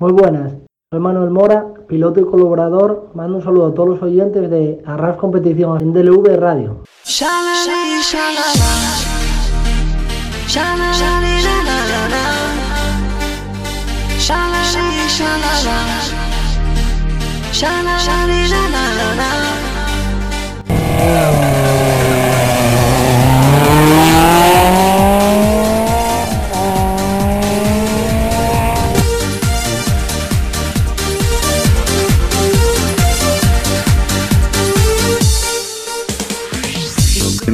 Muy buenas, soy Manuel Mora, piloto y colaborador. Mando un saludo a todos los oyentes de Arras Competición en DLV Radio.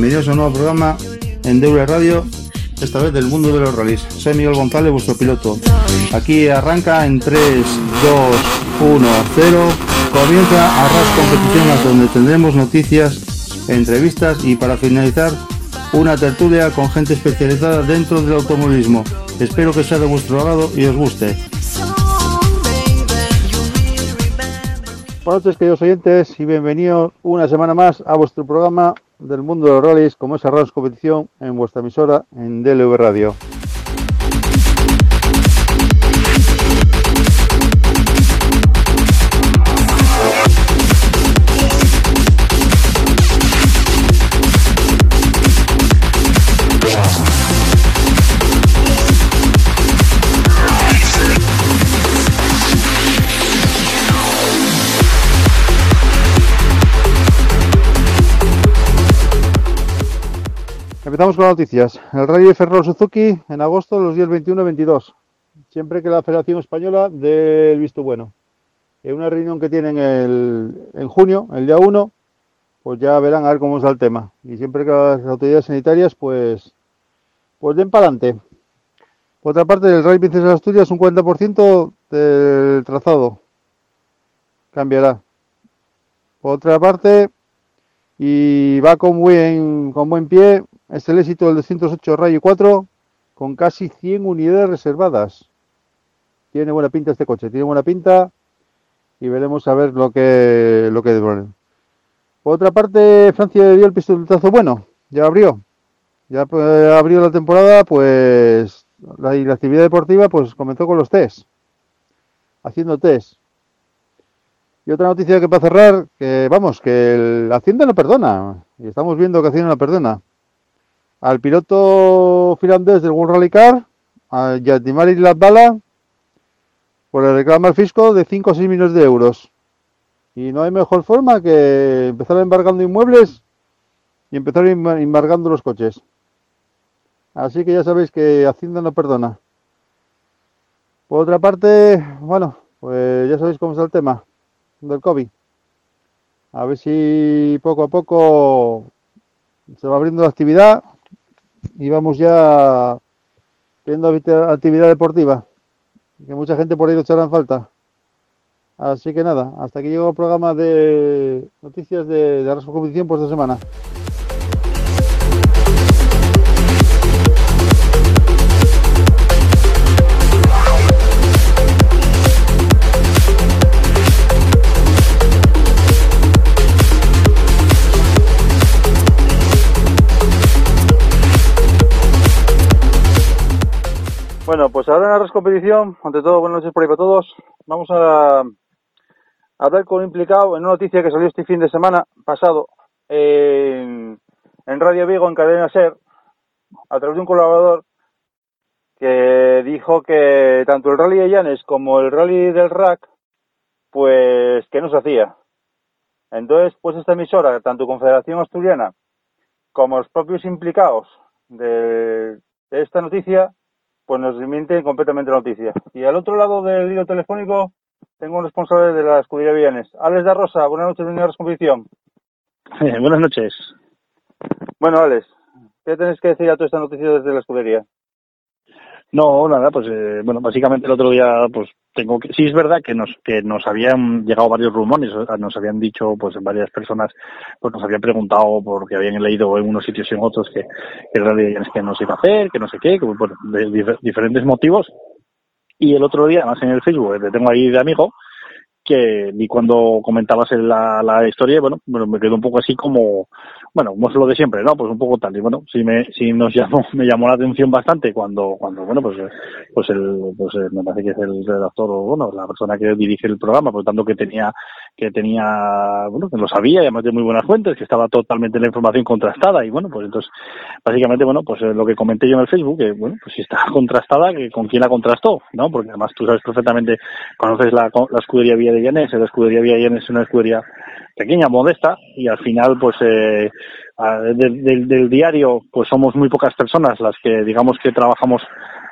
Bienvenidos a un nuevo programa en Deure Radio, esta vez del mundo de los rallies. Soy Miguel González, vuestro piloto. Aquí arranca en 3, 2, 1, 0. Comienza Arras Competición, donde tendremos noticias, entrevistas y para finalizar una tertulia con gente especializada dentro del automovilismo. Espero que sea de vuestro agrado y os guste. Buenas noches, queridos oyentes, y bienvenidos una semana más a vuestro programa del mundo de los rallies, como es Arras Competición, en vuestra emisora en DLV Radio. Empezamos con las noticias. El Rally de Ferrol Suzuki en agosto, los días 21 y 22. Siempre que la Federación Española dé el visto bueno. En una reunión que tienen en junio, el día 1, pues ya verán a ver cómo está el tema. Y siempre que las autoridades sanitarias, pues, pues den para adelante. Por otra parte, el Rally Princesa de Asturias, un 40% del trazado cambiará. Por otra parte, y va con buen, con buen pie es el éxito del 208 Rayo 4 con casi 100 unidades reservadas. Tiene buena pinta este coche, tiene buena pinta y veremos a ver lo que lo que devuelven. Por otra parte, Francia dio el pistoletazo bueno, ya abrió. Ya eh, abrió la temporada, pues la, actividad deportiva pues comenzó con los test. Haciendo test. Y otra noticia que para cerrar, que vamos, que la Hacienda no perdona. Y estamos viendo que Hacienda no perdona al piloto finlandés del World Rally Car, a Yatimari Latvala, por el reclamo al fisco de 5 o 6 millones de euros. Y no hay mejor forma que empezar embargando inmuebles y empezar embargando los coches. Así que ya sabéis que Hacienda no perdona. Por otra parte, bueno, pues ya sabéis cómo está el tema del COVID. A ver si poco a poco se va abriendo la actividad y vamos ya viendo actividad deportiva, que mucha gente por ahí lo echará falta. Así que nada, hasta aquí llegó el programa de noticias de, de la competición por esta semana. Bueno, pues ahora en la competición, ante todo, buenas noches por ahí para todos. Vamos a, hablar con un implicado en una noticia que salió este fin de semana pasado en, Radio Vigo, en Cadena Ser, a través de un colaborador que dijo que tanto el Rally de Llanes como el Rally del RAC, pues que no se hacía. Entonces, pues esta emisora, tanto Confederación Asturiana como los propios implicados de esta noticia, pues nos desmiente completamente la noticia. Y al otro lado del hilo telefónico tengo un responsable de la escudería Villanes. Alex da Rosa, buenas noches, de competición. buenas noches. Bueno, Alex, ¿qué tenéis que decir a toda esta noticia desde la escudería? No, nada, pues eh, bueno, básicamente el otro día, pues tengo que, sí es verdad que nos que nos habían llegado varios rumores, nos habían dicho, pues varias personas, pues nos habían preguntado porque habían leído en unos sitios y en otros que, que realidad es que no se iba a hacer, que no sé qué, que por de diferentes motivos. Y el otro día, además en el Facebook, le tengo ahí de amigo, que vi cuando comentabas la, la historia, bueno, bueno, me quedó un poco así como, bueno, como es lo de siempre, ¿no? Pues un poco tal. Y bueno, sí me, sí nos llamó, me llamó la atención bastante cuando, cuando, bueno, pues, pues el, pues eh, me parece que es el redactor o, bueno, la persona que dirige el programa, por lo tanto que tenía, que tenía, bueno, que lo sabía y además de muy buenas fuentes, que estaba totalmente la información contrastada y bueno, pues entonces, básicamente, bueno, pues eh, lo que comenté yo en el Facebook, que bueno, pues si está contrastada, que con quién la contrastó, ¿no? Porque además tú sabes perfectamente, conoces la, la escudería Vía de Llanes, la escudería de Llanes es una escudería pequeña, modesta, y al final, pues, eh, del, del, diario, pues somos muy pocas personas las que, digamos, que trabajamos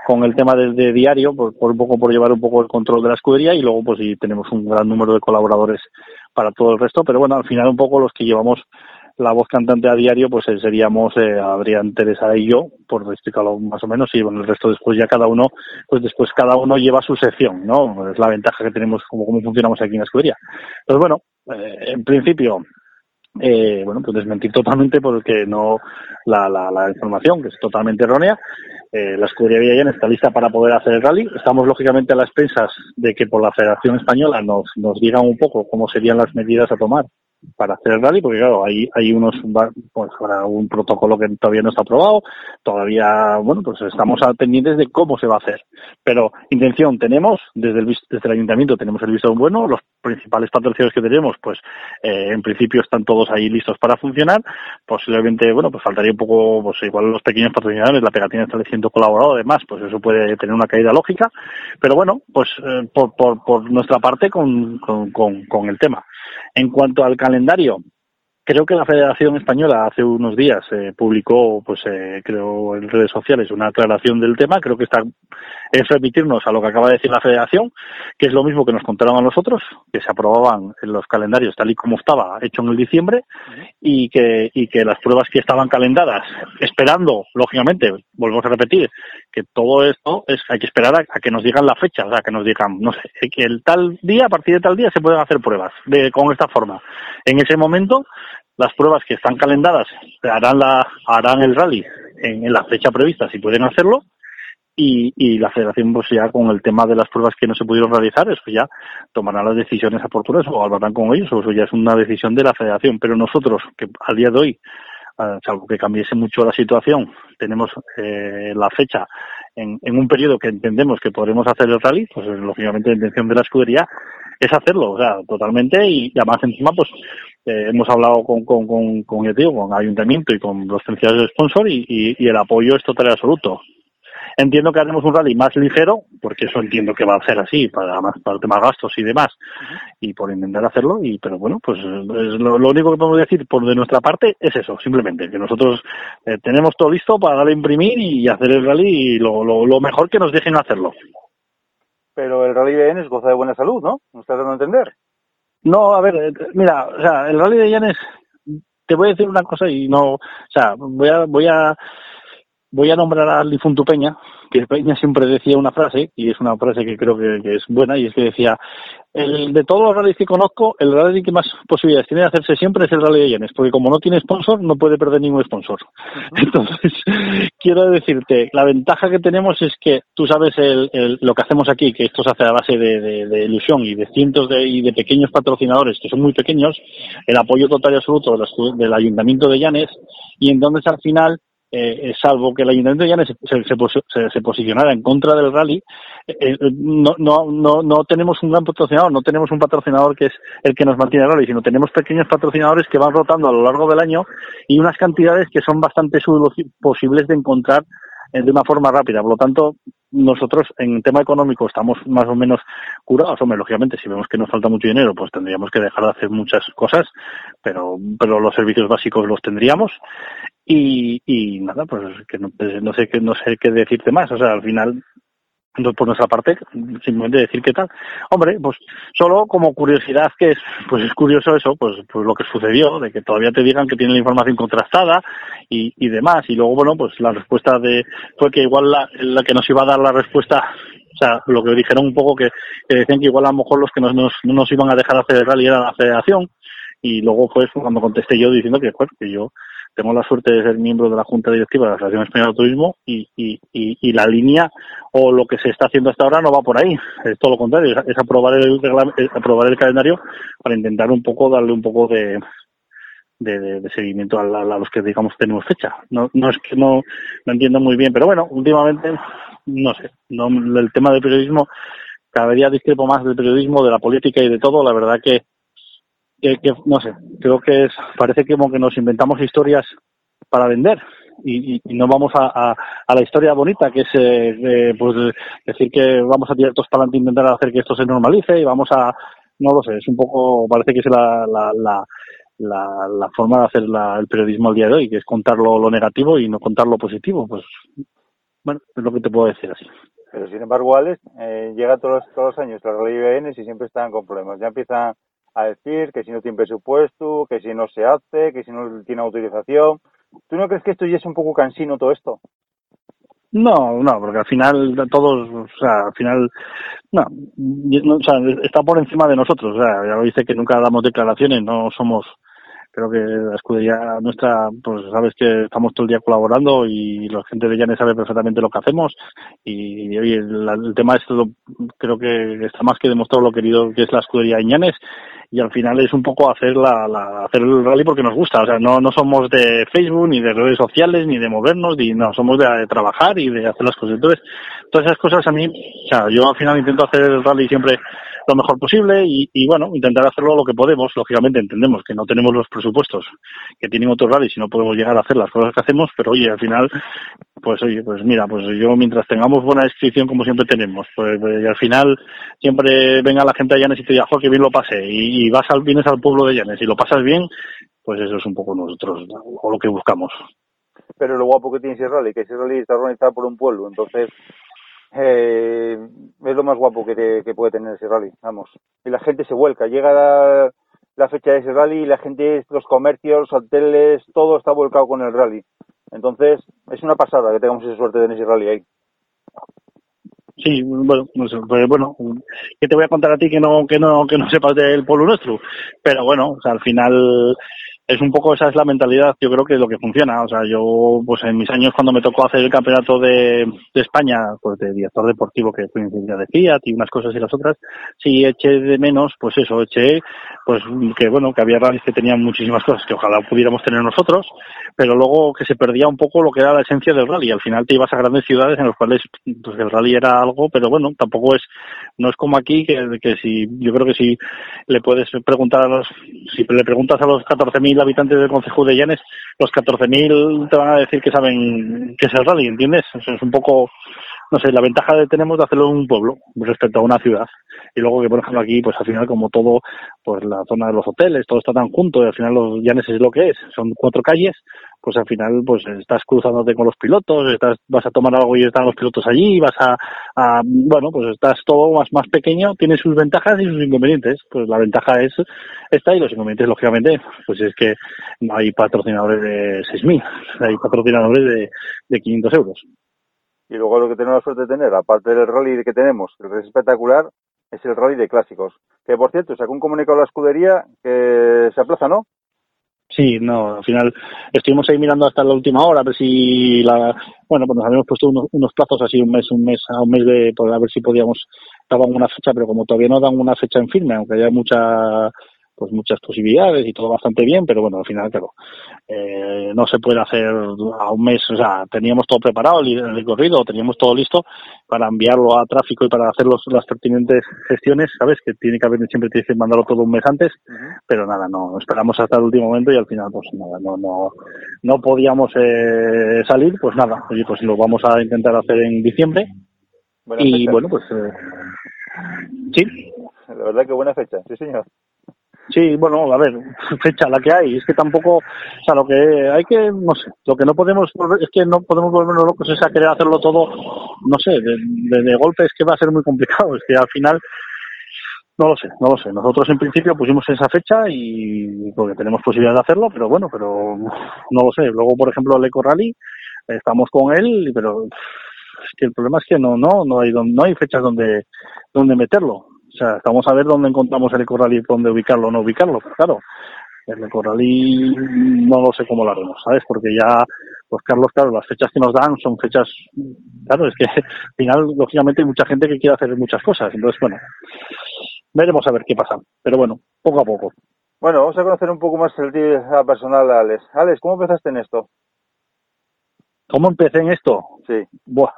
con el tema del de diario, por, por, un poco por llevar un poco el control de la escudería, y luego, pues, sí, tenemos un gran número de colaboradores para todo el resto, pero bueno, al final un poco los que llevamos la voz cantante a diario, pues eh, seríamos eh, Adrián, Teresa y yo, por explicarlo más o menos, y bueno, el resto después ya cada uno, pues después cada uno lleva su sección, ¿no? Es la ventaja que tenemos como cómo funcionamos aquí en la escudería. Pues bueno, eh, en principio, eh, bueno, pues desmentir totalmente porque no la, la, la información, que es totalmente errónea. Eh, la escudería Villallen está lista para poder hacer el rally. Estamos lógicamente a las expensas de que por la Federación Española nos, nos digan un poco cómo serían las medidas a tomar para hacer el rally, porque claro, hay, hay unos, pues habrá un protocolo que todavía no está aprobado, todavía, bueno, pues estamos pendientes de cómo se va a hacer. Pero intención tenemos, desde el, desde el ayuntamiento tenemos el visto bueno, los principales patrocinios que tenemos, pues eh, en principio están todos ahí listos para funcionar. Posiblemente, bueno, pues faltaría un poco, pues igual los pequeños patrocinadores, la pegatina estableciendo colaborado, además, pues eso puede tener una caída lógica. Pero bueno, pues eh, por, por, por nuestra parte con, con, con, con el tema. En cuanto al calendario, Creo que la Federación Española hace unos días eh, publicó, pues eh, creo en redes sociales, una aclaración del tema. Creo que está es remitirnos a lo que acaba de decir la Federación, que es lo mismo que nos contaron a nosotros, que se aprobaban en los calendarios tal y como estaba hecho en el diciembre y que y que las pruebas que estaban calendadas, esperando, lógicamente, volvemos a repetir, que todo esto es hay que esperar a, que nos digan la fecha, o sea, que nos digan, no sé, que el tal día, a partir de tal día se pueden hacer pruebas de con esta forma. En ese momento las pruebas que están calendadas harán la harán el rally en, la fecha prevista si pueden hacerlo y, y la federación pues ya con el tema de las pruebas que no se pudieron realizar eso ya tomará las decisiones oportunas o hablarán con ellos o eso ya es una decisión de la federación pero nosotros que al día de hoy uh, salvo que cambiase mucho la situación tenemos eh, la fecha en, en un periodo que entendemos que podremos hacer el rally pues lógicamente la intención de la escudería es hacerlo, o sea, totalmente, y además encima, pues, eh, hemos hablado con, con, con, con, con ayuntamiento y con los de sponsor y, y, y, el apoyo es total y absoluto. Entiendo que haremos un rally más ligero, porque eso entiendo que va a ser así, para más para el tema gastos y demás, y por intentar hacerlo, y pero bueno, pues es lo, lo, único que podemos decir por de nuestra parte es eso, simplemente, que nosotros eh, tenemos todo listo para darle a imprimir y hacer el rally y lo, lo, lo mejor que nos dejen hacerlo pero el Rally de Llanes goza de buena salud, ¿no? ¿Me estás dando a entender? No, a ver, eh, mira, o sea, el Rally de Llanes, te voy a decir una cosa y no, o sea, voy a, voy a, voy a nombrar al difunto Peña, que Peña siempre decía una frase, y es una frase que creo que, que es buena, y es que decía, el de todos los rallies que conozco, el rally que más posibilidades tiene de hacerse siempre es el rally de Llanes, porque como no tiene sponsor, no puede perder ningún sponsor. Entonces, quiero decirte, la ventaja que tenemos es que tú sabes el, el, lo que hacemos aquí, que esto se hace a base de, de, de ilusión y de cientos de, y de pequeños patrocinadores, que son muy pequeños, el apoyo total y absoluto de los, del Ayuntamiento de Llanes, y entonces al final eh, salvo que el Ayuntamiento Llanes se, se, se, se posicionara en contra del rally, eh, eh, no, no, no, no tenemos un gran patrocinador, no tenemos un patrocinador que es el que nos mantiene el rally, sino tenemos pequeños patrocinadores que van rotando a lo largo del año y unas cantidades que son bastante posibles de encontrar eh, de una forma rápida. Por lo tanto, nosotros en tema económico estamos más o menos curados. Hombre, lógicamente, si vemos que nos falta mucho dinero, pues tendríamos que dejar de hacer muchas cosas, pero, pero los servicios básicos los tendríamos. Y, y nada, pues que no, no sé qué, no sé qué decirte más. O sea, al final por nuestra parte, simplemente decir qué tal. Hombre, pues solo como curiosidad que es, pues es curioso eso, pues, pues lo que sucedió, de que todavía te digan que tienen la información contrastada y, y demás. Y luego, bueno, pues la respuesta de, fue que igual la, la que nos iba a dar la respuesta, o sea, lo que dijeron un poco que, que decían que igual a lo mejor los que nos, nos, no nos iban a dejar hacer el rally era la federación. Y luego fue cuando contesté yo diciendo que, pues, que yo tengo la suerte de ser miembro de la Junta Directiva de la Federación Española de Turismo y, y, y, la línea o lo que se está haciendo hasta ahora no va por ahí, es todo lo contrario, es, aprobar el aprobar el calendario para intentar un poco darle un poco de, de, seguimiento a, a, los que digamos tenemos fecha. No, no es que no, no entiendo muy bien, pero bueno, últimamente no sé, no, el tema del periodismo cada día discrepo más del periodismo, de la política y de todo. La verdad que, que, no sé, creo que es, parece como que nos inventamos historias para vender y, no vamos a, a, la historia bonita, que es eh, pues decir que vamos a tirar todos para adelante e intentar hacer que esto se normalice y vamos a, no lo sé, es un poco, parece que es la, la, la la, la, forma de hacer el periodismo al día de hoy, que es contar lo, negativo y no contar lo positivo. Pues bueno, es lo que te puedo decir así. Pero sin embargo, Alex, eh, llega todos, todos los años la realidad y siempre están con problemas. Ya empiezan a decir que si no tiene presupuesto, que si no se hace, que si no tiene autorización. ¿Tú no crees que esto ya es un poco cansino todo esto? No, no, porque al final todos, o sea, al final, no, o sea, está por encima de nosotros, o sea, ya lo dice que nunca damos declaraciones, no somos, creo que la escudería nuestra, pues sabes que estamos todo el día colaborando y la gente de Llanes sabe perfectamente lo que hacemos y, hoy el, tema es todo, creo que está más que demostrado lo querido que es la escudería de Llanes y al final es un poco hacer la, la, hacer el rally porque nos gusta, o sea, no, no somos de Facebook ni de redes sociales ni de movernos, ni no, somos de, de trabajar y de hacer las cosas. Entonces, todas esas cosas a mí, o sea, yo al final intento hacer el rally siempre lo mejor posible y, y, bueno, intentar hacerlo lo que podemos. Lógicamente entendemos que no tenemos los presupuestos que tienen otros rallies y no podemos llegar a hacer las cosas que hacemos, pero oye, al final, pues oye, pues mira, pues yo mientras tengamos buena descripción como siempre tenemos, pues, pues al final siempre venga la gente a Llanes y te diga, jo, que bien lo pasé, y, vas al, vienes al pueblo de Llanes y lo pasas bien, pues eso es un poco nosotros, o lo que buscamos. Pero lo guapo que tiene ese rally, que ese rally está organizado por un pueblo, entonces eh, es lo más guapo que, que, puede tener ese rally, vamos. Y la gente se vuelca, llega la, fecha de ese rally y la gente, los comercios, los hoteles, todo está volcado con el rally. Entonces, es una pasada que tengamos esa suerte de tener ese rally ahí. Sí, bueno, no sé, pues bueno, ¿qué te voy a contar a ti que no que no que no sepas del pueblo nuestro? Pero bueno, o sea, al final es un poco esa es la mentalidad, yo creo que es lo que funciona. O sea, yo, pues en mis años cuando me tocó hacer el campeonato de, de España, pues de director deportivo que fui en de Fiat y unas cosas y las otras, sí eché de menos, pues eso, eché, pues que bueno, que había rallies que tenían muchísimas cosas que ojalá pudiéramos tener nosotros, pero luego que se perdía un poco lo que era la esencia del rally. Al final te ibas a grandes ciudades en las cuales pues el rally era algo, pero bueno, tampoco es, no es como aquí que, que si, yo creo que si le puedes preguntar a los, si le preguntas a los 14.000 habitantes del Consejo de Llanes, los 14.000 te van a decir que saben que es el rally, ¿entiendes? es un poco, no sé, la ventaja que tenemos de hacerlo en un pueblo respecto a una ciudad. Y luego que, por ejemplo, aquí, pues al final, como todo, pues la zona de los hoteles, todo está tan junto y al final los Llanes es lo que es. Son cuatro calles, pues al final pues estás cruzándote con los pilotos, estás, vas a tomar algo y están los pilotos allí, vas a, bueno, pues estás todo más, más pequeño, tiene sus ventajas y sus inconvenientes. Pues la ventaja es esta y los inconvenientes, lógicamente, pues es que no hay patrocinadores de 6.000, hay patrocinadores de, de 500 euros. Y luego lo que tenemos la suerte de tener, aparte del rally que tenemos, que es espectacular, es el rally de clásicos. Que por cierto, sacó un comunicado a la escudería que se aplaza, ¿no? Sí, no, al final estuvimos ahí mirando hasta la última hora a ver si la, bueno, pues nos habíamos puesto unos, unos plazos así un mes, un mes, a un mes de, pues a ver si podíamos, daban una fecha, pero como todavía no dan una fecha en firme, aunque haya mucha pues muchas posibilidades y todo bastante bien, pero bueno, al final, claro, eh, no se puede hacer a un mes, o sea, teníamos todo preparado, el, recorrido, teníamos todo listo para enviarlo a tráfico y para hacer los, las pertinentes gestiones, ¿sabes? Que tiene que haber, siempre tienes que mandarlo todo un mes antes, pero nada, no, esperamos hasta el último momento y al final, pues nada, no, no, no podíamos eh, salir, pues nada, oye, pues lo vamos a intentar hacer en diciembre. y bueno, pues eh, sí. La verdad que buena fecha, sí señor. Sí, bueno, a ver, fecha la que hay. Es que tampoco, o sea, lo que hay que, no sé, lo que no podemos, es que no podemos volvernos locos es a querer hacerlo todo, no sé, de, golpe es que va a ser muy complicado. Es que al final, no lo sé, no lo sé. Nosotros en principio pusimos esa fecha y porque tenemos posibilidad de hacerlo, pero bueno, pero no lo sé. Luego, por ejemplo, el Eco Rally, estamos con él, pero es que el problema es que no, no, no hay, no hay fechas donde, donde meterlo. O sea, vamos a ver dónde encontramos el eco rally, dónde ubicarlo o no ubicarlo. claro, El Corralí no lo sé cómo lo haremos, ¿sabes? Porque ya, pues Carlos, claro, las fechas que nos dan son fechas, claro, es que al final, lógicamente, hay mucha gente que quiere hacer muchas cosas. Entonces, bueno, veremos a ver qué pasa. Pero bueno, poco a poco. Bueno, vamos a conocer un poco más el día personal de Alex. Alex, ¿cómo empezaste en esto? ¿Cómo empecé en esto? Sí. Buah,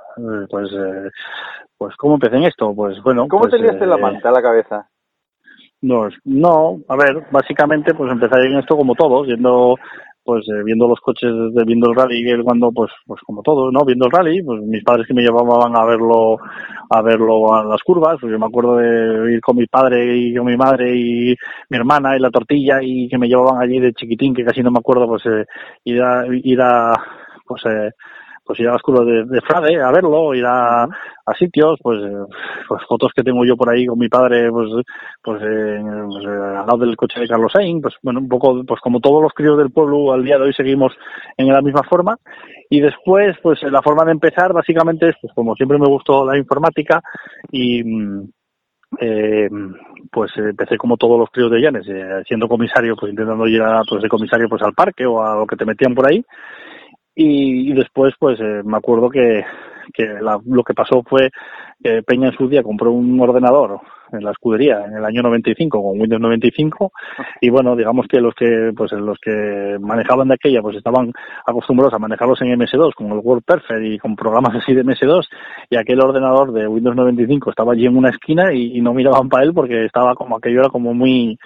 pues, eh, pues ¿cómo empecé en esto? Pues bueno. ¿Cómo pues, te liaste eh, la manta a la cabeza? No, no, a ver, básicamente pues empecé en esto como todos, yendo pues eh, viendo los coches, de- viendo el rally, cuando pues pues como todos, ¿no? Viendo el rally, pues mis padres que me llevaban a verlo a verlo a las curvas, pues yo me acuerdo de ir con mi padre y con mi madre y mi hermana y la tortilla y que me llevaban allí de chiquitín, que casi no me acuerdo, pues eh, ir a ir a pues eh, pues ir a las curvas de, de Frade a verlo, ir a, a sitios, pues, eh, pues fotos que tengo yo por ahí con mi padre, pues, pues, eh, pues, eh, al lado del coche de Carlos Sainz, pues bueno, un poco, pues como todos los críos del pueblo al día de hoy seguimos en la misma forma. Y después, pues la forma de empezar básicamente es, pues como siempre me gustó la informática y, mm, eh, pues eh, empecé como todos los críos de Llanes, eh, siendo comisario, pues intentando a, pues de comisario pues al parque o a lo que te metían por ahí y, y después pues eh, me acuerdo que, que la- lo que pasó fue que Peña en su día compró un ordenador en la escudería en el año 95 con Windows 95 y bueno digamos que los que pues los que manejaban de aquella pues estaban acostumbrados a manejarlos en MS2 con el WordPerfect y con programas así de MS2 y aquel ordenador de Windows 95 estaba allí en una esquina y, y no miraban para él porque estaba como aquello era como muy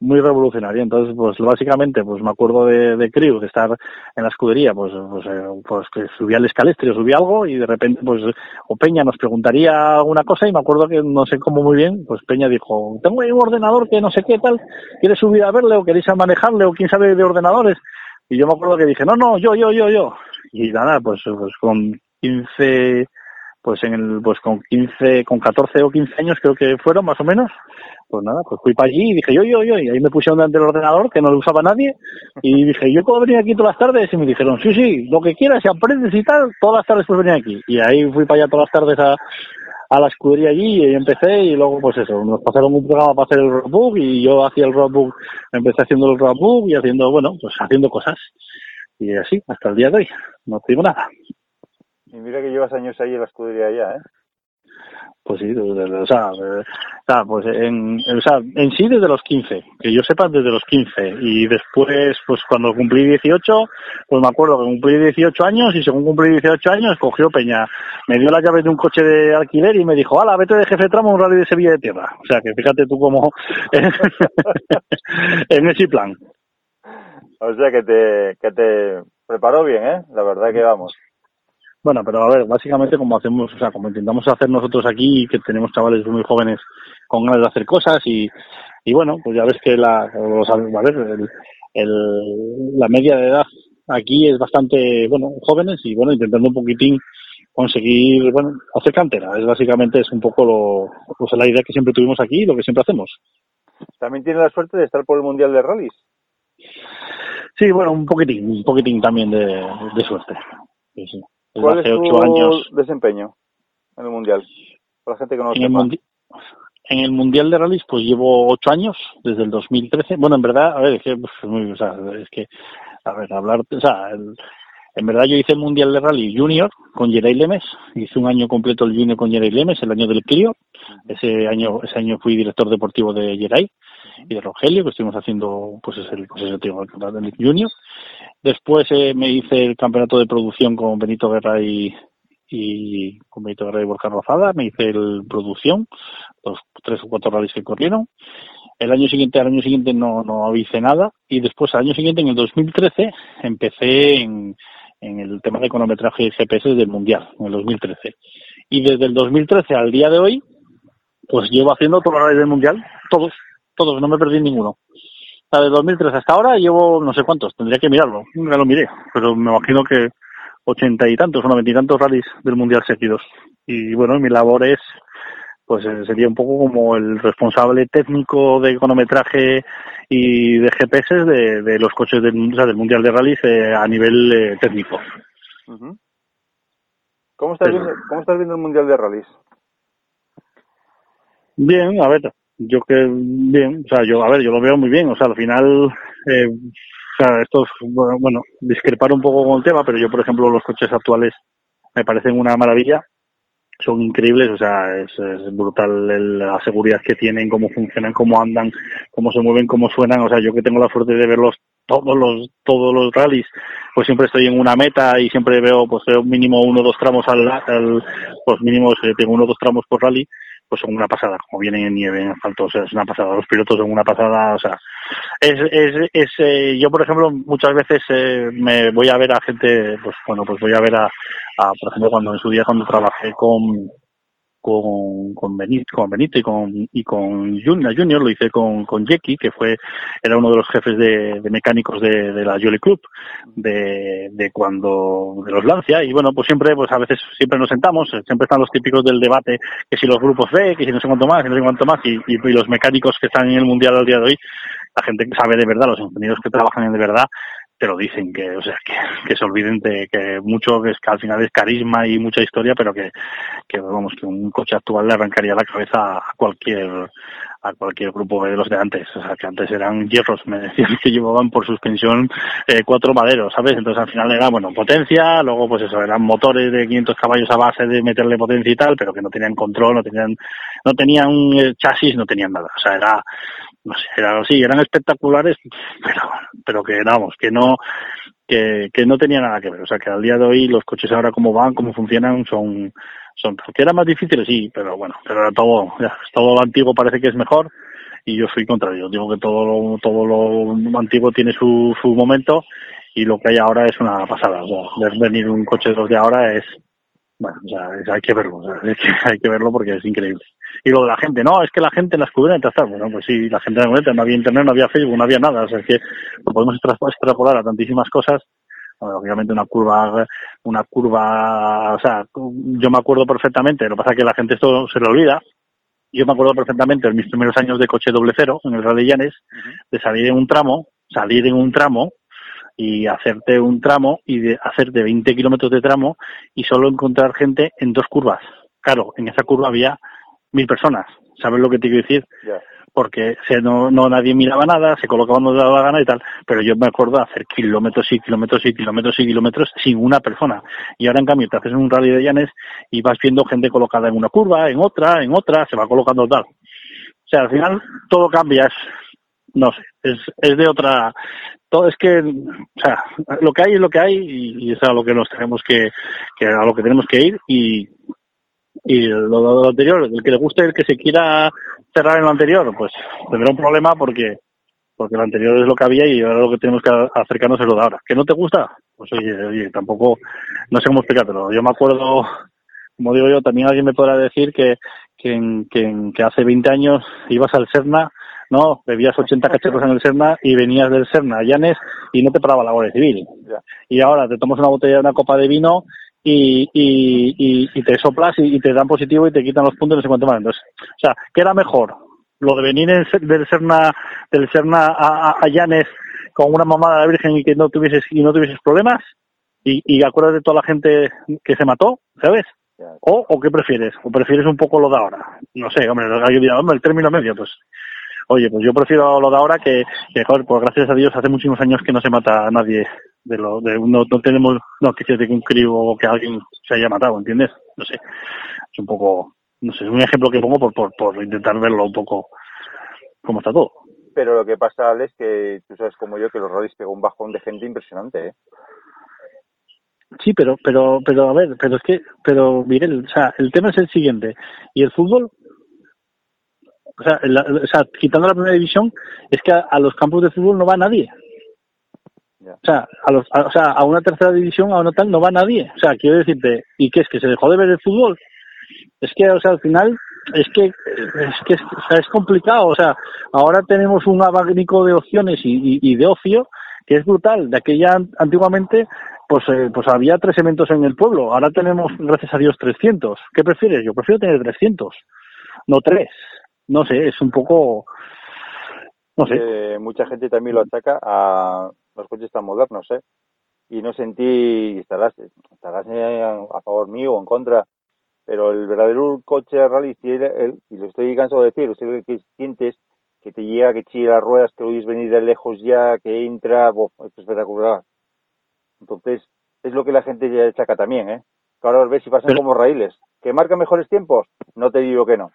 muy revolucionario. Entonces, pues básicamente, pues me acuerdo de, de Crew, de estar en la escudería, pues, pues, eh, pues que subía el escalestre, subía algo y de repente, pues, o Peña nos preguntaría alguna cosa y me acuerdo que no sé cómo muy bien, pues Peña dijo, tengo ahí un ordenador que no sé qué tal, ¿quieres subir a verle o queréis manejarle o quién sabe de ordenadores? Y yo me acuerdo que dije, no, no, yo, yo, yo, yo. Y nada, pues, pues con 15, pues en el, pues con 15, con 14 o 15 años creo que fueron más o menos, pues nada, pues fui para allí y dije yo, yo, yo, y ahí me pusieron delante del ordenador que no lo usaba nadie y dije, yo puedo venir aquí todas las tardes y me dijeron, sí, sí, lo que quieras, si aprendes y tal, todas las tardes puedes venir aquí. Y ahí fui para allá todas las tardes a, a la escudería allí y empecé y luego pues eso, nos pasaron un programa para hacer el roadbook y yo hacía el roadbook, empecé haciendo el roadbook y haciendo, bueno, pues haciendo cosas. Y así, hasta el día de hoy, no te digo nada. Y mira que llevas años ahí en la escudería ya, ¿eh? Pues sí, o, sea, eh, sea, pues en, o sea, en sí desde los 15, que yo sepa desde los 15. Y después, pues cuando cumplí 18, pues me acuerdo que cumplí 18 años y según cumplí 18 años, cogió Peña, me dio la llave de un coche de alquiler y me dijo, ala, vete de jefe de tramo un rally de Sevilla de tierra. O sea, que fíjate tú cómo, en ese plan. O sea que te, que te preparó bien, ¿eh? La verdad que vamos. Bueno, pero a ver, básicamente como hacemos, o sea, como intentamos hacer nosotros aquí, que tenemos chavales muy jóvenes con ganas de hacer cosas y, y bueno, pues ya ves que la, los- a ver, el, el- la media de edad aquí es bastante, bueno, jóvenes y bueno, intentando un poquitín conseguir, bueno, hacer cantera. Es básicamente es un poco lo, pues la idea que siempre tuvimos aquí y lo que siempre hacemos. También tienes la suerte de estar por el Mundial de Rallys. Sí, bueno, un poquitín, un poquitín también de, de suerte. Sí, sí. ¿Cuál es hace tu ocho años. desempeño en el Mundial? Para la gente que no lo en el, sepa. mundi- en el Mundial de Rallys pues llevo ocho años, desde el 2013. Bueno, en verdad, a ver, es que, pues, muy- o sea, es que, a ver, hablar, o sea, el- en verdad yo hice el Mundial de Rally Junior con Geray Lemes, hice un año completo el Junior con Geray Lemes, el año del Clio. Ese año, ese año fui director deportivo de Geray y de Rogelio, que estuvimos haciendo, pues es el, pues tío, el del Junior. Después eh, me hice el campeonato de producción con Benito Guerra y, y con Benito Guerra y Borja Rozada, me hice el producción, los tres o cuatro rallies que corrieron. El año siguiente, al año siguiente no, no hice nada y después al año siguiente, en el 2013, empecé en, en el tema de cronometraje y GPS del Mundial, en el 2013. Y desde el 2013 al día de hoy, pues llevo haciendo todos los rallies del Mundial, todos, todos, no me perdí ninguno. Sea, de 2013 hasta ahora llevo no sé cuántos, tendría que mirarlo, nunca lo miré, pero me imagino que ochenta y tantos o noventa y tantos rallies del Mundial seguidos. Y bueno, mi labor es, pues eh, sería un poco como el responsable técnico de cronometraje y de GPS de, de los coches del, o sea, del Mundial de Rallys eh, a nivel eh, técnico. ¿Cómo, estás viendo, ¿Cómo estás viendo el Mundial de Rallys? Bien, a ver, yo que bien, o sea, yo, a ver, yo lo veo muy bien, o sea, al final, eh, o sea, esto es, bueno, discrepar un poco con el tema, pero yo, por ejemplo, los coches actuales me parecen una maravilla, son increíbles, o sea, es, es brutal el, la seguridad que tienen, cómo funcionan, cómo andan, cómo se mueven, cómo suenan, o sea, yo que tengo la suerte de verlos todos los todos los rallies pues siempre estoy en una meta y siempre veo pues veo mínimo uno o dos tramos al, al pues mínimo tengo uno o dos tramos por rally pues son una pasada, como vienen en nieve, en asfalto, o sea, es una pasada. Los pilotos son una pasada, o sea, es, es, es eh, yo por ejemplo muchas veces eh, me voy a ver a gente, pues bueno, pues voy a ver a, a, por ejemplo, cuando en su día cuando trabajé con, con, con, Benito, con Benito y con, y con Junior, Junior, lo hice con, con Jackie, que fue, era uno de los jefes de, de mecánicos de, de la Jolly Club, de, de cuando, de los Lancia, y bueno, pues siempre, pues a veces siempre nos sentamos, siempre están los típicos del debate, que si los grupos B, que si no sé cuánto más, que no sé cuánto más, y, y, y los mecánicos que están en el mundial al día de hoy, la gente que sabe de verdad, los ingenieros que trabajan de verdad, te lo dicen que o sea que, que se olviden de que mucho que es que al final es carisma y mucha historia pero que, que vamos que un coche actual le arrancaría la cabeza a cualquier a cualquier grupo de los de antes. O sea que antes eran hierros me decían que llevaban por suspensión eh, cuatro maderos sabes entonces al final era bueno potencia luego pues eso eran motores de 500 caballos a base de meterle potencia y tal pero que no tenían control no tenían no tenían chasis no tenían nada. O sea era no sé, era así, eran espectaculares, pero, pero que vamos, que no, que, que no tenía nada que ver. O sea, que al día de hoy los coches ahora como van, cómo funcionan, son, son, que era más difíciles, sí, pero bueno, pero todo, ya, todo lo antiguo parece que es mejor y yo soy contrario. Digo que todo lo, todo lo antiguo tiene su, su momento y lo que hay ahora es una pasada. O sea, venir un coche de los de ahora es, bueno, o sea, hay que verlo, o sea, hay que verlo porque es increíble. Y lo de la gente, no, es que la gente en las cubetas está, bueno, pues sí, la gente en cubetas, no había internet, no había Facebook, no había nada, o sea, es que lo podemos extrapolar a tantísimas cosas, obviamente una curva, una curva, o sea, yo me acuerdo perfectamente, lo que pasa es que la gente esto se lo olvida, yo me acuerdo perfectamente en mis primeros años de coche doble cero, en el Rally Llanes, uh -huh. de salir en un tramo, salir en un tramo, y hacerte un tramo y de hacerte 20 kilómetros de tramo y solo encontrar gente en dos curvas. Claro, en esa curva había mil personas. ¿Sabes lo que te quiero decir? Yeah. Porque se, no, no nadie miraba nada, se colocaban donde daba la gana y tal. Pero yo me acuerdo de hacer kilómetros y kilómetros y kilómetros y kilómetros sin una persona. Y ahora en cambio te haces un rally de llanes y vas viendo gente colocada en una curva, en otra, en otra, se va colocando tal. O sea, al final todo cambia. Es, no sé, es, es de otra, todo es que, o sea, lo que hay es lo que hay y, y es a lo que nos tenemos que, que, a lo que tenemos que ir y, y lo, lo, anterior, el que le guste, el que se quiera cerrar en lo anterior, pues tendrá un problema porque, porque lo anterior es lo que había y ahora lo que tenemos que acercarnos es lo de ahora. ¿Que no te gusta? Pues oye, oye, tampoco, no sé cómo explicártelo. Yo me acuerdo, como digo yo, también alguien me podrá decir que, que, que, que hace 20 años ibas al Serna no, bebías 80 cacharros en el Serna y venías del Serna a Llanes y no te paraba la Guardia Civil. Y ahora te tomas una botella, una copa de vino y, y, y, y te soplas y, te dan positivo y te quitan los puntos no sé cuánto más. Entonces, o sea, ¿qué era mejor? Lo de venir en, del Serna, del Serna a, a, a Llanes con una mamada de Virgen y que no tuvieses, y no tuvieses problemas y, y acuerdas de toda la gente que se mató, ¿sabes? O, o qué prefieres? ¿O prefieres un poco lo de ahora? No sé, hombre, el término medio, pues oye, pues yo prefiero lo de ahora que, que joder, pues gracias a Dios hace muchísimos años que no se mata a nadie de lo, de no, no tenemos noticias de que un crío o que alguien se haya matado, ¿entiendes? No sé, es un poco, no sé, es un ejemplo que pongo por, por, por intentar verlo un poco cómo está todo. Pero lo que pasa, Alex, que tú sabes como yo que los rallies pegó un bajón de gente impresionante, ¿eh? Sí, pero, pero, pero, a ver, pero es que, pero Miguel, o sea, el tema es el siguiente. ¿Y el fútbol? o sea, la, o sea, quitando la primera división, es que a, a, los campos de fútbol no va nadie. O sea, a los, a, o sea, a una tercera división, a una tal, no va nadie. O sea, quiero decirte, ¿y qué es? ¿Que se dejó de ver el fútbol? Es que, o sea, al final, es que, es que o sea, es complicado. O sea, ahora tenemos un abanico de opciones y, y, y de ocio que es brutal. De aquella antiguamente, pues, eh, pues había tres eventos en el pueblo. Ahora tenemos, gracias a Dios, 300. ¿Qué prefieres? Yo prefiero tener 300, no tres no sé, es un poco, no sé. Eh, mucha gente también lo ataca a los coches tan modernos, ¿eh? Y no sentí, estarás, estarás a favor mío o en contra, pero el verdadero coche rally, y lo estoy cansado de decir, usted que sientes que te llega, que chilla las ruedas, que lo oyes venir de lejos ya, que entra, bof, es espectacular. Entonces, es lo que la gente ya chaca también, ¿eh? Que ahora ves si pasan como raíles. ¿Que marca mejores tiempos? No te digo que no.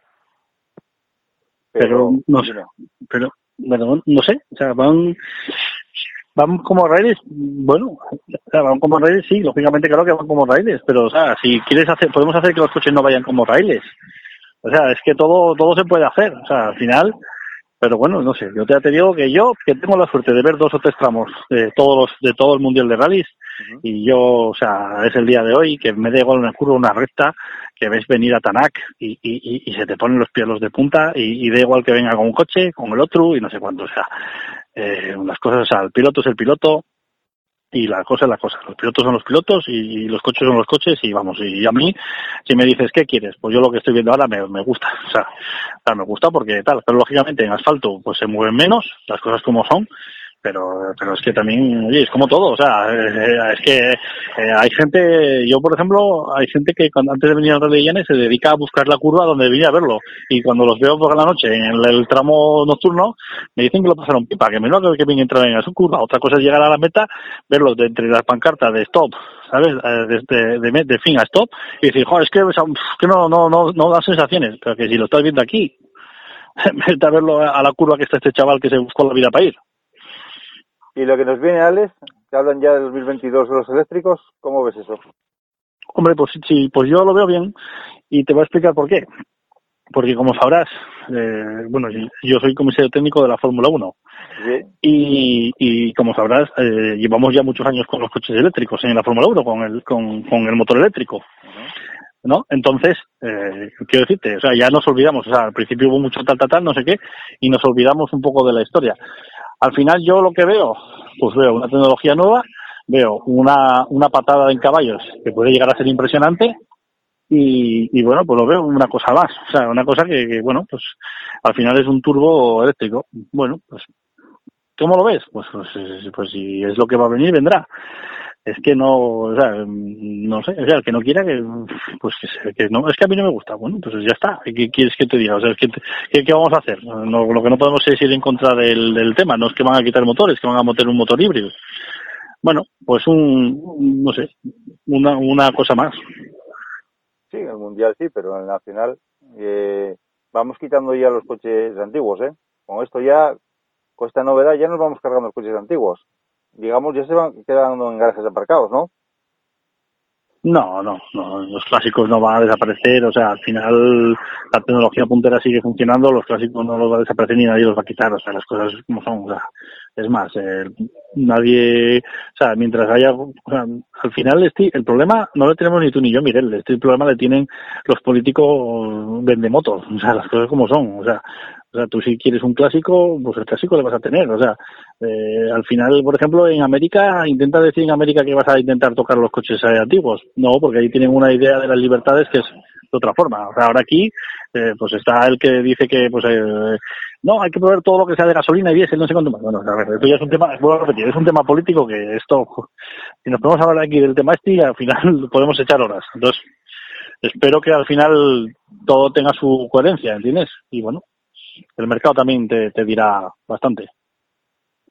Pero, no sé, pero, bueno, no sé, o sea, van, van como raíles, bueno, van como raíles, sí, lógicamente claro que van como raíles, pero o sea, si quieres hacer, podemos hacer que los coches no vayan como raíles. O sea, es que todo, todo se puede hacer, o sea, al final, pero bueno, no sé, yo te, te digo que yo, que tengo la suerte de ver dos o tres tramos de todos los, de todo el mundial de rallies, y yo, o sea, es el día de hoy que me da igual una curva, una recta, que ves venir a Tanak y, y, y se te ponen los pielos de punta y, y da igual que venga con un coche, con el otro y no sé cuánto, o sea, eh, las cosas, o sea, el piloto es el piloto y la cosa es la cosa. Los pilotos son los pilotos y, los coches son los coches y vamos, y a mí, si me dices, ¿qué quieres? Pues yo lo que estoy viendo ahora me, me gusta, o sea, me gusta porque tal, pero lógicamente en asfalto pues se mueven menos, las cosas como son, pero pero es que también oye es como todo o sea eh, es que eh, hay gente yo por ejemplo hay gente que cuando antes de venir a Rally se dedica a buscar la curva donde venía a verlo y cuando los veo por la noche en el, tramo nocturno me dicen que lo pasaron pipa que menos que bien entrar en su curva otra cosa es llegar a la meta verlo de entre las pancartas de stop sabes eh, de, de, fin a stop y decir joder es que, no no no da sensaciones pero que si lo estás viendo aquí vete a verlo a la curva que está este chaval que se buscó la vida para ir y lo que nos viene, Alex, que hablan ya del 2022 de los eléctricos, ¿cómo ves eso? Hombre, pues sí, pues yo lo veo bien y te voy a explicar por qué. Porque como sabrás, eh, bueno, yo soy comisario técnico de la Fórmula 1 y, y como sabrás, eh, llevamos ya muchos años con los coches eléctricos en la Fórmula 1, con el, con, con el motor eléctrico. ¿no? Entonces, eh, quiero decirte, o sea, ya nos olvidamos, o sea, al principio hubo mucho tal, tal, tal, no sé qué, y nos olvidamos un poco de la historia. Al final yo lo que veo, pues veo una tecnología nueva, veo una, una patada en caballos que puede llegar a ser impresionante y, y bueno, pues lo veo una cosa más, o sea, una cosa que, bueno, pues al final es un turbo eléctrico. Bueno, pues ¿cómo lo ves? Pues, pues, pues si es lo que va a venir, vendrá es que no, o sea, no sé, o sea, el que no quiera que, pues que, no, es que a mí no me gusta, bueno, pues ya está, ¿qué quieres que te diga? O sea, ¿qué, qué, vamos a hacer? No, lo que no podemos es ir en contra del, del tema, no es que van a quitar motores, que van a meter un motor híbrido. Bueno, pues un, no sé, una, una cosa más. Sí, en el mundial sí, pero en el nacional eh, vamos quitando ya los coches antiguos, ¿eh? Con esto ya, con esta novedad ya nos vamos cargando los coches antiguos digamos, ya se van quedando en garajes aparcados, ¿no? No, no, los clásicos no van a desaparecer, o sea, al final la tecnología puntera sigue funcionando, los clásicos no los va a desaparecer ni nadie los va a quitar, o sea, las cosas como son, o sea, es más, eh, nadie, o sea, mientras haya, o sea, al final el problema no lo tenemos ni tú ni yo, Mirel, este problema le tienen los políticos vendemotos, o sea, las cosas como son, o sea, o sea, tú si quieres un clásico, pues el clásico le vas a tener. O sea, eh, al final, por ejemplo, en América, intenta decir en América que vas a intentar tocar los coches antiguos. No, porque ahí tienen una idea de las libertades que es de otra forma. O sea, ahora aquí, eh, pues está el que dice que, pues, eh, no, hay que probar todo lo que sea de gasolina y diésel, no sé cuánto más. Bueno, a ver, esto ya es un tema, vuelvo a repetir, es un tema político que esto, si nos podemos hablar aquí del tema este, al final podemos echar horas. Entonces, espero que al final todo tenga su coherencia, ¿entiendes? Y bueno, el mercado también te, te dirá bastante.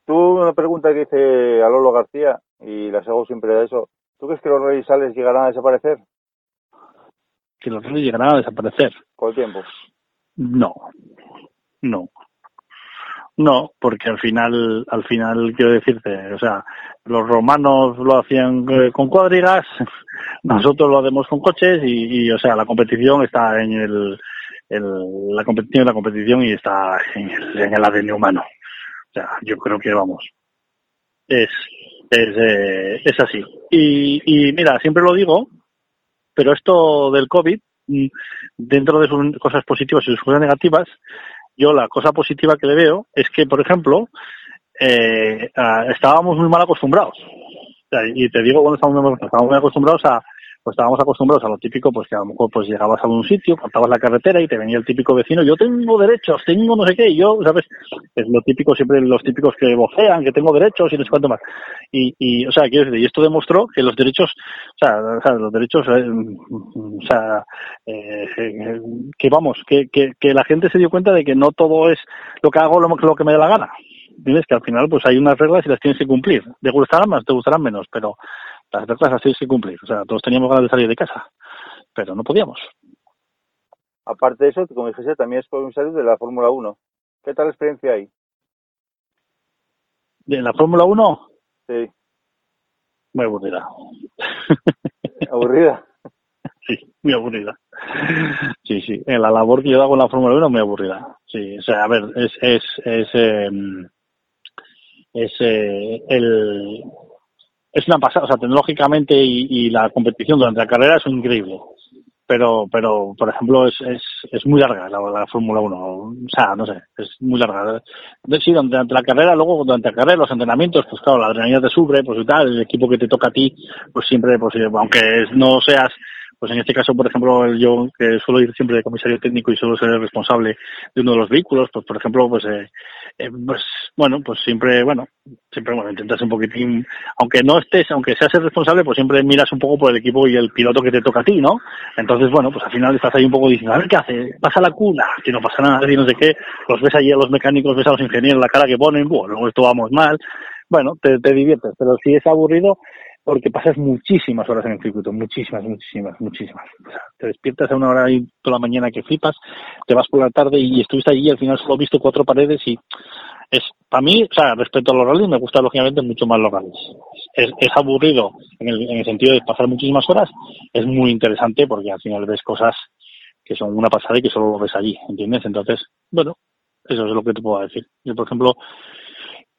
Tú, una pregunta que dice Alolo García, y las hago siempre de eso. ¿Tú crees que los revisales llegarán a desaparecer? Que los reyes llegarán a desaparecer. ¿Con el tiempo? No, no. No, porque al final, al final quiero decirte, o sea, los romanos lo hacían eh, con cuadrigas, nosotros lo hacemos con coches y, y o sea, la competición está en el, el, la competición la competición y está en el, en el ADN humano. O sea, yo creo que vamos, es, es, eh, es así. Y, y mira, siempre lo digo, pero esto del COVID, mm, dentro de sus cosas positivas y sus cosas negativas, yo la cosa positiva que le veo es que, por ejemplo, eh, estábamos muy mal acostumbrados. y te digo, bueno, estábamos muy acostumbrados a, pues estábamos acostumbrados a lo típico, pues que a lo mejor pues llegabas a un sitio, cortabas la carretera y te venía el típico vecino, yo tengo derechos, tengo no sé qué, y yo, ¿sabes? Es lo típico, siempre los típicos que vocean, que tengo derechos y no sé cuánto más. Y, y o sea, quiero decir, y esto demostró que los derechos, o sea, o sea los derechos, eh, o sea, eh, que vamos, que, que, que la gente se dio cuenta de que no todo es lo que hago, lo, lo que me dé la gana. Tienes que al final pues hay unas reglas y las tienes que cumplir. Te gustarán más, te gustarán menos, pero las reglas las tienes que cumplir. O sea, todos teníamos ganas de salir de casa, pero no podíamos. Aparte de eso, como dijiste, también es comisario de la Fórmula 1. ¿Qué tal experiencia hay? ¿De la Fórmula 1? Sí. Muy aburrida. ¿Aburrida? Sí, muy aburrida. Sí, sí. En la labor que yo hago en la Fórmula 1 muy aburrida. Sí, o sea, a ver, es, es, es, eh, es eh, el, es una pasada, o sea, tecnológicamente y, y, la competición durante la carrera es increíble. Pero, pero, por ejemplo, es, es, es muy larga la, la Fórmula 1. O sea, no sé, es muy larga. Sí, durante la carrera, luego durante la carrera, los entrenamientos, pues claro, la adrenalina te sube, pues y tal, el equipo que te toca a ti, pues siempre, pues aunque no seas pues en este caso, por ejemplo, yo que suelo ir siempre de comisario técnico y suelo ser el responsable de uno de los vehículos, pues por ejemplo, pues, eh, eh, pues bueno, pues siempre, bueno, siempre, bueno, intentas un poquitín, aunque no estés, aunque seas el responsable, pues siempre miras un poco por el equipo y el piloto que te toca a ti, ¿no? Entonces, bueno, pues al final estás ahí un poco diciendo, a ver qué hace, pasa la cuna, que no pasa nada, y no sé qué, los ves allí a los mecánicos, ves a los ingenieros la cara que ponen, bueno, luego esto vamos mal, bueno, te, te diviertes, pero si es aburrido, porque pasas muchísimas horas en el circuito, muchísimas, muchísimas, muchísimas. O sea, te despiertas a una hora y toda la mañana que flipas, te vas por la tarde y estuviste allí y al final solo he visto cuatro paredes y es, para mí, o sea, respecto a los rallies, me gusta lógicamente mucho más los rallies. Es, es aburrido en el, en el sentido de pasar muchísimas horas, es muy interesante porque al final ves cosas que son una pasada y que solo lo ves allí, ¿entiendes? Entonces, bueno, eso es lo que te puedo decir. Yo, por ejemplo,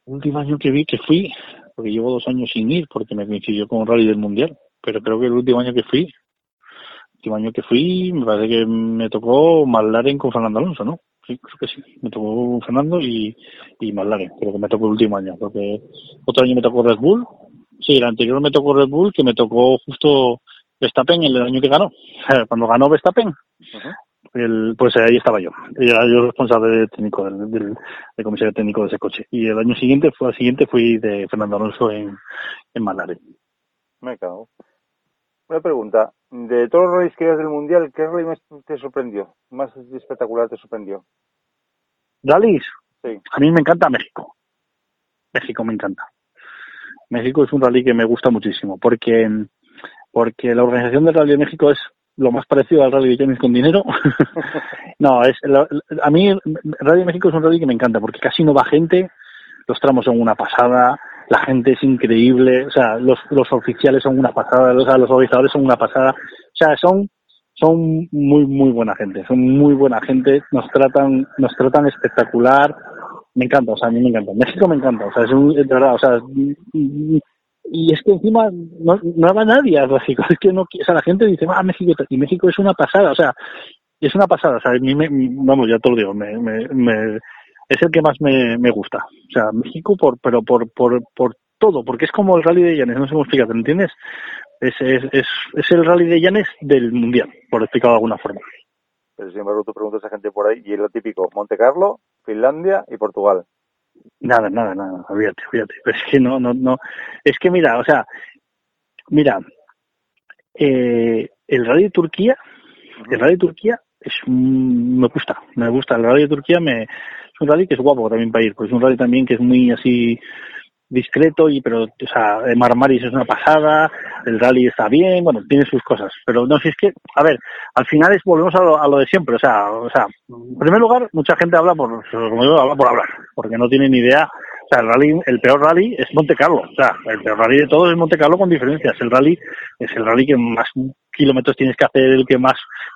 el último año que vi que fui, porque llevo dos años sin ir porque me coincidió con un rally del mundial, pero creo que el último año que fui, el último año que fui, me parece que me tocó Maldaren con Fernando Alonso, ¿no? Sí, creo que sí. Me tocó Fernando y, y Maldaren, creo que me tocó el último año, porque otro año me tocó Red Bull, sí, el anterior me tocó Red Bull, que me tocó justo Verstappen el año que ganó, cuando ganó Verstappen. El, pues ahí estaba yo. Era yo responsable técnico del, del, del, comisario técnico de ese coche. Y el año siguiente, fue al siguiente, fui de Fernando Alonso en, en Malare. Me cago. Una pregunta. De todos los rallies que eras del Mundial, ¿qué rally más te sorprendió? ¿Más espectacular te sorprendió? ¿Rallys? Sí. A mí me encanta México. México me encanta. México es un rally que me gusta muchísimo porque, porque la organización del Rally de México es lo más parecido al Rally de James con dinero. no, es la, a mí de México es un rally que me encanta porque casi no va gente, los tramos son una pasada, la gente es increíble, o sea, los, los oficiales son una pasada, o sea, los organizadores son una pasada, o sea, son son muy muy buena gente, son muy buena gente, nos tratan nos tratan espectacular, me encanta, o sea, a mí me encanta. México me encanta, o sea, es un, de verdad, o sea, y es que encima no, no va nadie a México, es que no, o sea, la gente dice, ah, México, y México es una pasada, o sea, es una pasada, o sea, a mí me, vamos, ya te lo digo, me, me, me, es el que más me, me gusta, o sea, México por, pero por, por, por todo, porque es como el rally de Llanes, no sé cómo explicar, ¿entiendes? Es, es, es, es el rally de Llanes del mundial, por explicarlo de alguna forma. Pero sin embargo tú preguntas a gente por ahí y es lo típico, Monte Carlo, Finlandia y Portugal. Nada, nada, nada, olvídate, olvídate. Pero es que no, no, no. Es que mira, o sea, mira, eh, el rally de Turquía, el rally de Turquía es me gusta, me gusta. El rally de Turquía me, es un rally que es guapo también para ir, pues es un rally también que es muy así discreto y pero o sea Marmaris es una pasada el rally está bien bueno tiene sus cosas. Pero no si es que a ver al final es volvemos a lo, a lo de siempre o sea o sea en primer lugar mucha gente habla por como digo habla por hablar porque no tiene ni idea. O sea el rally el peor rally es Monte Carlo o sea el peor rally de todos es Monte Carlo con diferencias. El rally es el rally que más kilómetros tienes que hacer el que más,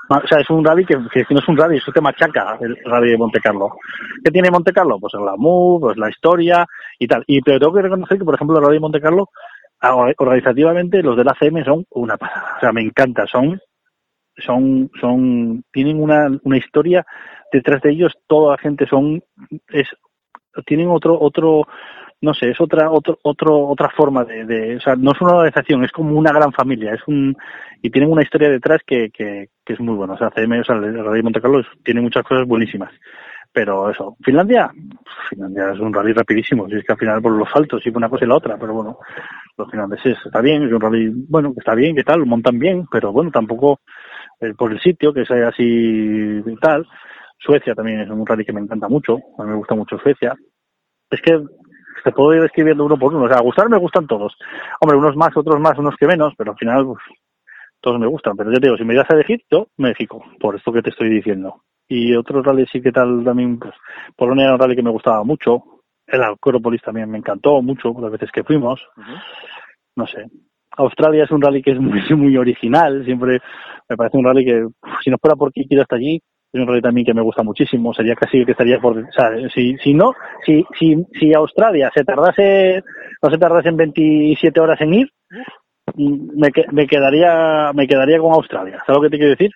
más o sea es un rally que, que, no es un rally eso te machaca el rally de Monte Carlo. ¿qué tiene Monte Carlo? pues el glamour pues la historia y tal. Y pero tengo que reconocer que por ejemplo el rally Monte Carlo organizativamente los del ACM son una pasada. O sea me encanta. Son son son tienen una una historia detrás de ellos. Toda la gente son es tienen otro otro no sé, es otra otro, otro otra forma de, de, o sea, no es una organización, es como una gran familia, es un y tienen una historia detrás que, que, que es muy buena. O sea, CM, o sea, el Rally Monte Carlo tiene muchas cosas buenísimas. Pero eso, Finlandia, Finlandia es un rally rapidísimo, si es que al final por los saltos y una cosa y la otra, pero bueno, los finlandeses está bien, es un rally, bueno, está bien, que tal, montan bien, pero bueno, tampoco eh, por el sitio, que sea así tal. Suecia también es un rally que me encanta mucho, a mí me gusta mucho Suecia. Es que te puedo ir escribiendo uno por uno, o sea, gustar me gustan todos. Hombre, unos más, otros más, unos que menos, pero al final pues, todos me gustan. Pero yo te digo, si me das a elegir, yo México, por esto que te estoy diciendo y otros rallies sí que tal también, pues Polonia era un rally que me gustaba mucho, el Acrópolis también me encantó mucho las veces que fuimos, no sé. Australia es un rally que es muy, muy original, siempre me parece un rally que, si no fuera porque quiero hasta allí, es un rally también que me gusta muchísimo, sería casi que estaría por, o sea, si, si no, si, si, si Australia se tardase, no se tardase en 27 horas en ir, me, me quedaría, me quedaría con Australia, ¿sabes lo que te quiero decir?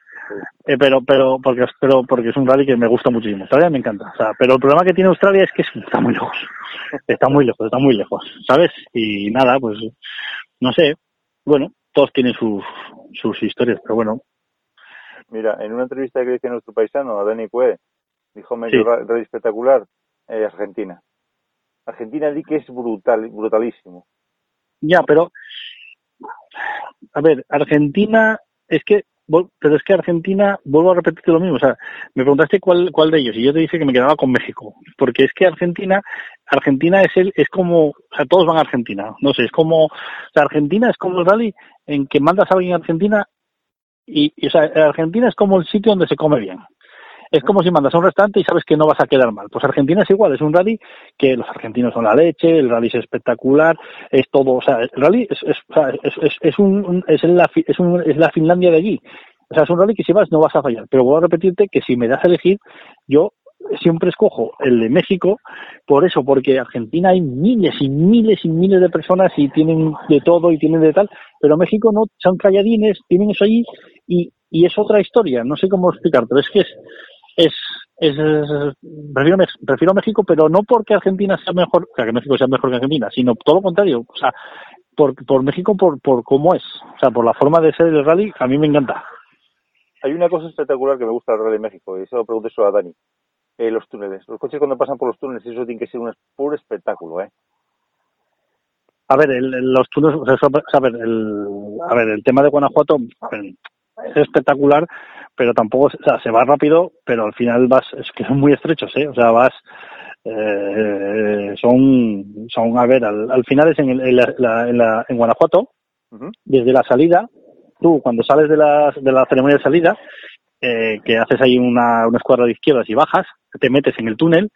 Eh, pero pero porque pero porque es un rally que me gusta muchísimo. Australia me encanta. O sea pero el problema que tiene Australia es que está muy lejos. Está muy lejos está muy lejos sabes y nada pues no sé. Bueno todos tienen sus sus historias pero bueno. Mira en una entrevista que hice nuestro paisano Dani Cue dijo medio sí. rally espectacular eh, Argentina. Argentina di que es brutal brutalísimo. Ya pero a ver Argentina es que pero es que Argentina, vuelvo a repetirte lo mismo, o sea, me preguntaste cuál, cuál de ellos y yo te dije que me quedaba con México, porque es que Argentina, Argentina es el, es como, o sea, todos van a Argentina, no sé, es como, o sea, Argentina es como el rally en que mandas a alguien a Argentina y, y o sea, Argentina es como el sitio donde se come bien. Es como si mandas a un restaurante y sabes que no vas a quedar mal. Pues Argentina es igual, es un rally que los argentinos son la leche, el rally es espectacular, es todo, o sea, el rally es, es, un, es, la, es, es la Finlandia de allí. O sea, es un rally que si vas no vas a fallar. Pero voy a repetirte que si me das a elegir, yo siempre escojo el de México por eso, porque Argentina hay miles y miles y miles de personas y tienen de todo y tienen de tal, pero México no, son calladines, tienen eso allí y, y es otra historia, no sé cómo explicar, pero es que es, es, es, prefiero, prefiero México, pero no porque Argentina sea mejor, o sea, que México sea mejor que Argentina, sino todo lo contrario, o sea, por, por México por, por cómo es, o sea, por la forma de ser el rally, a mí me encanta. Hay una cosa espectacular que me gusta del Rally México, y eso lo pregunté solo a Dani. Eh, los túneles. Los coches cuando pasan por los túneles, eso tiene que ser un puro espectáculo, ¿eh? A ver, el, los túneles, o sea, a ver, el, a ver, el tema de Guanajuato ver, es espectacular, pero tampoco, o sea, se va rápido, pero al final vas, es que son muy estrechos, ¿eh? O sea, vas, eh, son, son, a ver, al, al final es en, el, en, la, en, la, en Guanajuato, uh -huh. desde la salida, tú cuando sales de la, de la ceremonia de salida, eh, que haces ahí una, una escuadra de izquierdas y bajas, te metes en el túnel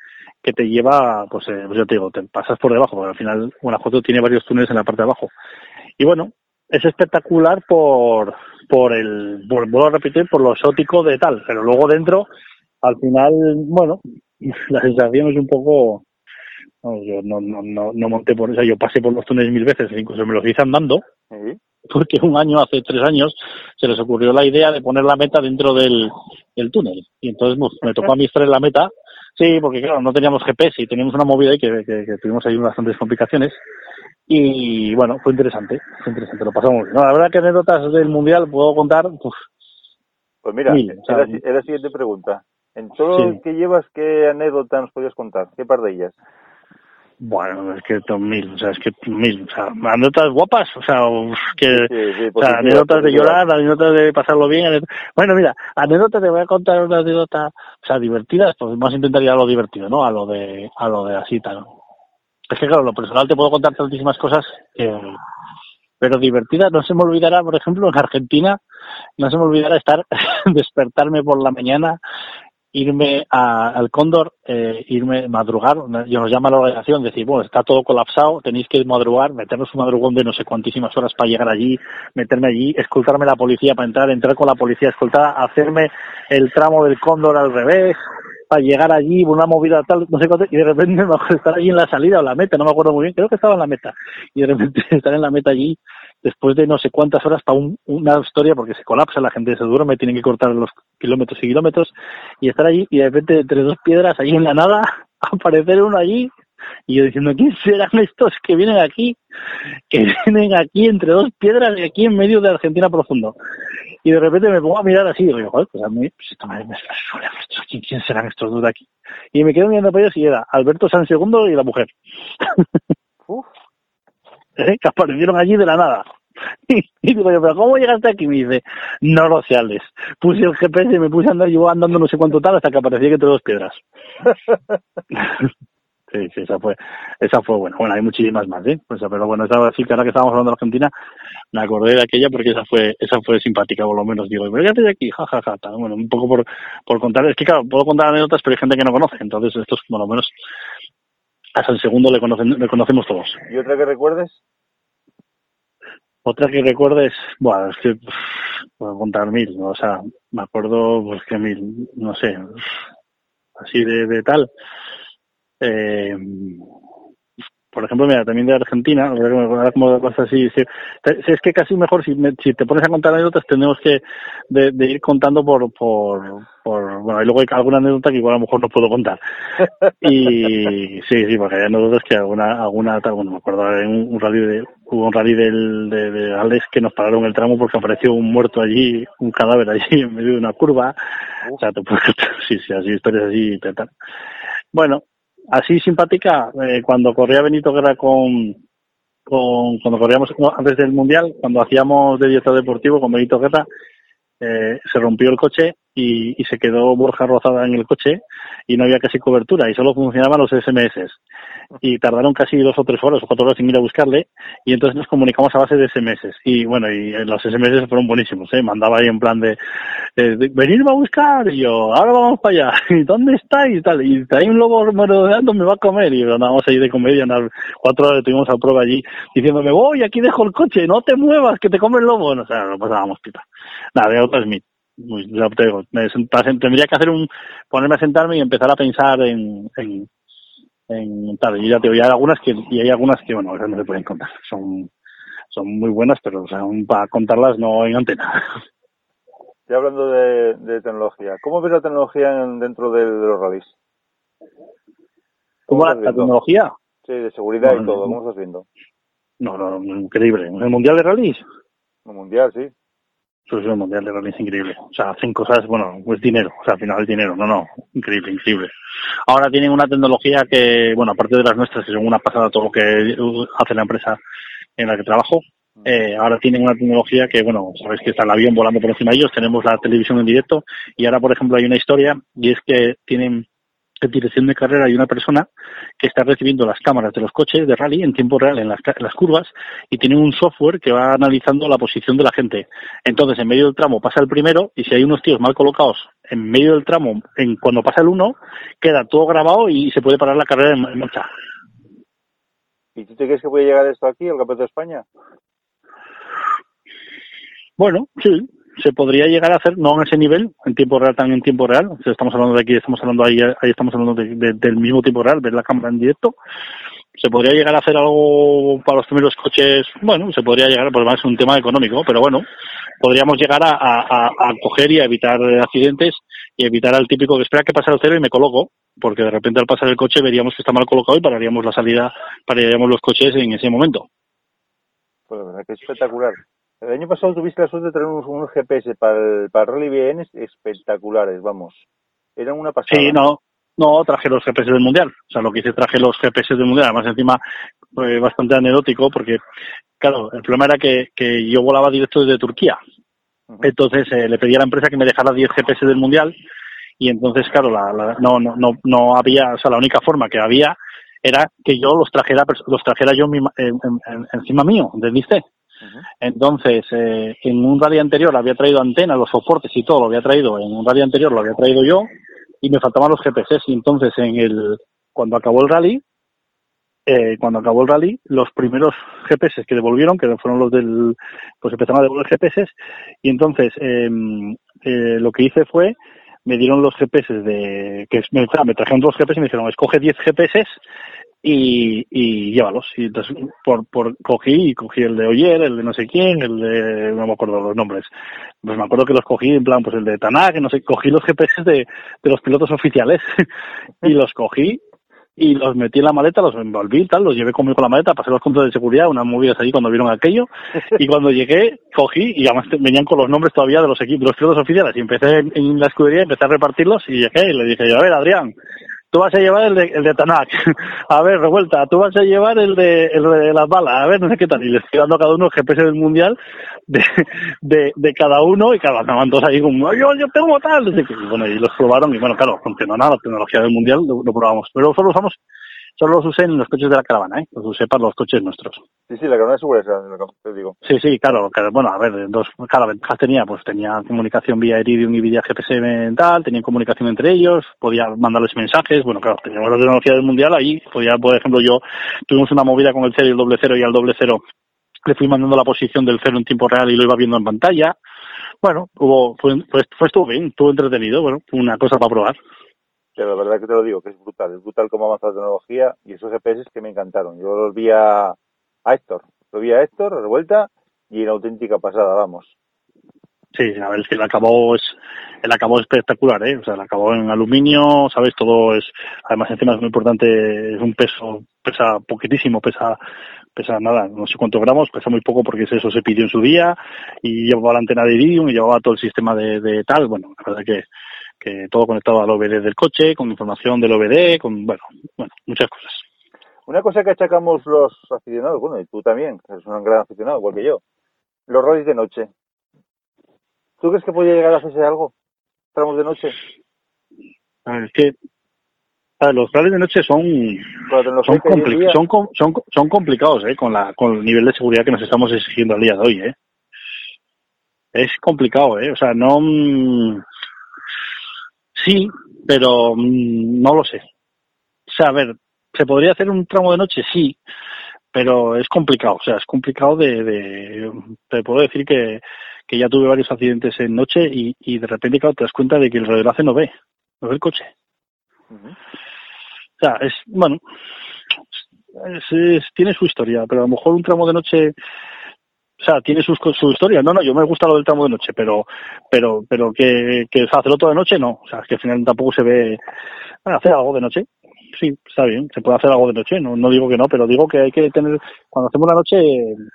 que te lleva, pues, eh, pues yo te digo, te pasas por debajo, porque al final Guanajuato tiene varios túneles en la parte de abajo. Y bueno, es espectacular por, por el, por, vuelvo a repetir, por lo exótico de tal, pero luego dentro, al final, bueno, la sensación es un poco, no, yo no, no, no, no monté por eso, yo pasé por los túneles mil veces, incluso me los hice andando, ¿Sí? porque un año, hace tres años, se les ocurrió la idea de poner la meta dentro del, del túnel. Y entonces pues, me tocó a mí estar en la meta. Sí, porque claro, no teníamos GPS y teníamos una movida que, que, que tuvimos ahí bastantes complicaciones. Y bueno, fue interesante, fue interesante, lo pasamos bien. No, la verdad que anécdotas del Mundial puedo contar. Uf, pues mira, mil, o sea, era, la siguiente pregunta. En todo sí. lo que llevas, ¿qué anécdota nos podías contar? ¿Qué par de ellas? Bueno, es que son mil, o sea, es que mil, o sea, anécdotas guapas, o sea, que, sí, sí, o sea, anécdotas de llorar, anécdotas de pasarlo bien, anécdotas... bueno, mira, anécdotas te voy a contar una anécdota, o sea, divertidas, pues vamos a intentar ir a lo divertido, ¿no? A lo de, a lo de así, tal. Es que claro, lo personal te puedo contar tantísimas cosas pero divertidas, no se me olvidará, por ejemplo, en Argentina, no se me olvidará estar, despertarme por la mañana irme al Cóndor, eh, irme madrugar, yo nos llama la organización, decir, bueno, está todo colapsado, tenéis que madrugar, meternos un madrugón de no sé cuantísimas horas para llegar allí, meterme allí, escoltarme la policía para entrar, entrar con la policía escoltada, hacerme el tramo del Cóndor al revés, para llegar allí, una movida tal, no sé cuánto, y de repente estar allí en la salida o la meta, no me acuerdo muy bien, creo que estaba en la meta, y de repente estar en la meta allí, después de no sé cuántas horas para un, una historia porque se colapsa, la gente se duerme, tienen que cortar los kilómetros y kilómetros y estar allí y de repente entre dos piedras allí en la nada aparecer uno allí Y yo diciendo, ¿quién serán estos que vienen aquí? Que vienen aquí entre dos piedras y aquí en medio de Argentina profundo. Y de repente me pongo a mirar así y digo, joder, pues a mí, pues esto me, me suena, ¿quién, ¿quién serán estos dos de aquí? Y me quedo mirando para ellos y era Alberto San Segundo y la mujer. Uf, ¿Eh? que aparecieron allí de la nada. Y digo yo, pero ¿cómo llegaste aquí? Me dice, no lo sé, Alex. Puse el GPS y me puse a andar yo andando no sé cuánto tal hasta que aparecía que entre dos piedras. Sí, sí, esa fue, esa fue buena. Bueno, hay muchísimas más, ¿eh? Pues, pero bueno, esa sí que ahora que estábamos hablando de Argentina, me acordé de aquella porque esa fue, esa fue simpática, por lo menos. Digo, pero ya de aquí, jajaja, ja, ja. Bueno, un poco por, por contar, es que claro, puedo contar anécdotas, pero hay gente que no conoce, entonces estos, por lo menos, hasta el segundo le, conocen, le conocemos todos. ¿y otra que recuerdes? Otra que recuerdes, bueno, es que pff, puedo contar mil, ¿no? o sea, me acuerdo pues que mil, no sé, así de, de tal. Eh, por ejemplo, mira, también de Argentina, ahora como pasa así, es que casi mejor si, me- si te pones a contar anécdotas tenemos que de, de ir contando por, por, por, bueno, y luego hay alguna anécdota que igual a lo mejor no puedo contar. Y sí, sí, porque hay anécdotas que alguna, alguna, tal, bueno, me acuerdo en un, un rally de, hubo un rally del, de, de Alex que nos pararon el tramo porque apareció un muerto allí, un cadáver allí en medio de una curva. O sea, te puedes, sí, sí, así, historias así, tal, tal. Bueno, así simpática, eh, cuando corría Benito Guerra con, con, cuando corríamos antes del Mundial, cuando hacíamos de director deportivo con Benito Guerra, eh, se rompió el coche y, se quedó Borja rozada en el coche y no había casi cobertura y solo funcionaban los SMS. Y tardaron casi dos o tres horas o cuatro horas en ir a buscarle y entonces nos comunicamos a base de SMS. Y bueno, y eh, los SMS fueron buenísimos, ¿eh? Mandaba ahí en plan de, de, venirme a buscar y yo, ahora vamos para allá. ¿Y dónde estáis? Y tal. Y hay un lobo merodeando, me va a comer. Y andábamos ahí de comedia, andar cuatro horas tuvimos a prueba allí diciéndome, voy, aquí dejo el coche, no te muevas, que te come el lobo. No, o sea, lo pasábamos pipa. Nada, de otras ya te digo, me senta- tendría que hacer un, ponerme a sentarme y empezar a pensar en, en, en tal. Y ya te digo, y hay algunas que, y hay algunas que, bueno, esas no se pueden contar. Son, son muy buenas, pero o sea, un- para contarlas no en antena. Ya hablando de, de tecnología, ¿cómo ves la tecnología en- dentro de, de los rallies? ¿Cómo la, la tecnología? Sí, de seguridad y todo, ¿cómo estás viendo? No, no, no, increíble. ¿El Mundial de Rallys? El mundial, sí. Pues el Mundial de Rallys es increíble. O sea, hacen cosas, bueno, pues dinero. O sea, al final es dinero. No, no, increíble, increíble. Ahora tienen una tecnología que, bueno, aparte de las nuestras, que son una pasada todo lo que hace la empresa en la que trabajo, eh, ahora tienen una tecnología que, bueno, sabéis que está el avión volando por encima de ellos, tenemos la televisión en directo y ahora, por ejemplo, hay una historia y es que tienen en dirección de carrera hay una persona que está recibiendo las cámaras de los coches de rally en tiempo real en las, en las curvas y tiene un software que va analizando la posición de la gente. Entonces, en medio del tramo pasa el primero y si hay unos tíos mal colocados en medio del tramo, en cuando pasa el uno, queda todo grabado y se puede parar la carrera en, en marcha. ¿Y tú te crees que puede llegar esto aquí, al Campeonato de España? Bueno, sí, se podría llegar a hacer, no en ese nivel, en tiempo real, tan en tiempo real. Estamos hablando de aquí, estamos hablando ahí, ahí estamos hablando de- de- del mismo tiempo real, ver la cámara en directo. Se podría llegar a hacer algo para los primeros coches, bueno, se podría llegar, pues más es un tema económico, pero bueno, podríamos llegar a, a, a- a coger y a evitar accidentes y evitar al típico que espera que pase el cero y me coloco, porque de repente al pasar el coche veríamos que está mal colocado y pararíamos la salida, pararíamos los coches en ese momento. Pues la verdad que es espectacular. El año pasado tuviste la suerte de tener unos, unos GPS para el, para Rally BN espectaculares, vamos. Eran una pasada. Sí, no, no, traje los GPS del Mundial. O sea, lo que hice, traje los GPS del Mundial. Además, encima, fue bastante anecdótico porque, claro, el problema era que, que yo volaba directo desde Turquía. Entonces, eh, le pedí a la empresa que me dejara 10 GPS del Mundial y entonces, claro, la, la- no, no, no, no había, o sea, la única forma que había era que yo los trajera, los trajera yo misma- en- en- en- encima mío, ¿entendiste? Entonces, eh, en un rally anterior había traído antenas, los soportes y todo lo había traído, en un rally anterior lo había traído yo y me faltaban los GPS y entonces en el cuando acabó el rally eh, cuando acabó el rally los primeros GPS que devolvieron que fueron los del pues empezaron a devolver GPS y entonces eh, eh, lo que hice fue me dieron los GPS de que me, me trajeron dos GPS y me dijeron escoge 10 GPS y, y llévalos. Y entonces por, por cogí y cogí el de Oyer, el de no sé quién, el de no me acuerdo los nombres. Pues me acuerdo que los cogí en plan pues el de Tanak, no sé, cogí los GPS de, de los pilotos oficiales y los cogí y los metí en la maleta, los envolví, tal, los llevé conmigo con la maleta, pasé los controles de seguridad, unas movidas allí cuando vieron aquello, y cuando llegué, cogí, y además venían con los nombres todavía de los equipos, de los pilotos oficiales, y empecé en, en la escudería, empecé a repartirlos, y llegué, y le dije yo, a ver, Adrián, tú vas a llevar el de, el de Tanak, a ver, revuelta, tú vas a llevar el de, el de las balas, a ver, no sé qué tal, y les estoy dando a cada uno el GPS del mundial de, de, de cada uno, y cada estaban todos ahí como, yo, yo tengo tal, y bueno, y los probaron, y bueno, claro, funcionó nada, la tecnología del mundial lo, lo probamos, pero solo usamos solo los usé en los coches de la caravana, ¿eh? Los usé para los coches nuestros. Sí, sí, la caravana es segura, te digo. Sí, sí, claro, claro, bueno, a ver, dos, ventajas tenía, pues tenía comunicación vía Iridium y vía GPS mental, tenía comunicación entre ellos, podía mandarles mensajes, bueno, claro, teníamos la tecnología del mundial ahí, podía, por ejemplo, yo, tuvimos una movida con el cero y el doble cero y al doble cero le fui mandando la posición del cero en tiempo real y lo iba viendo en pantalla. Bueno, hubo, fue, fue, fue estuvo bien, estuvo entretenido, bueno, una cosa para probar. Pero la verdad que te lo digo, que es brutal, es brutal cómo avanza la tecnología y esos GPS que me encantaron. Yo los vi a, a Héctor, lo vi a Héctor, revuelta y en auténtica pasada, vamos. Sí, a ver, es que el acabó es, el acabó es espectacular, ¿eh? O sea, el acabó en aluminio, ¿sabes? Todo es, además encima es muy importante, es un peso, pesa poquitísimo, pesa, pesa nada, no sé cuántos gramos, pesa muy poco porque eso se pidió en su día y llevaba la antena de iridium y llevaba todo el sistema de tal, bueno, la verdad que, que todo conectado al OBD del coche, con información del OBD, con, bueno, bueno, muchas cosas. Una cosa que achacamos los aficionados, bueno, y tú también, que eres un gran aficionado, igual que yo, los rallies de noche. ¿Tú crees que podría llegar a hacerse algo? Tramos de noche. A ver, es que a ver, los rallies de noche son son, compli son, son, son complicados, ¿eh? Con, la, con el nivel de seguridad que nos estamos exigiendo al día de hoy, ¿eh? Es complicado, ¿eh? O sea, no... Sí, pero no lo sé. O sea, a ver, ¿se podría hacer un tramo de noche? Sí, pero es complicado. O sea, es complicado de... de te puedo decir que, que ya tuve varios accidentes en noche y, y de repente, claro, te das cuenta de que el reloj no ve, no ve el coche. Uh -huh. O sea, es, bueno, es, es, tiene su historia, pero a lo mejor un tramo de noche o sea, tiene sus, su historia. No, no, yo me gusta lo del tramo de noche, pero, pero, pero que, que hacerlo todo de noche, no. O sea, es que al final tampoco se ve, bueno, hacer algo de noche. Sí, está bien, se puede hacer algo de noche, no, no digo que no, pero digo que hay que tener, cuando hacemos la noche,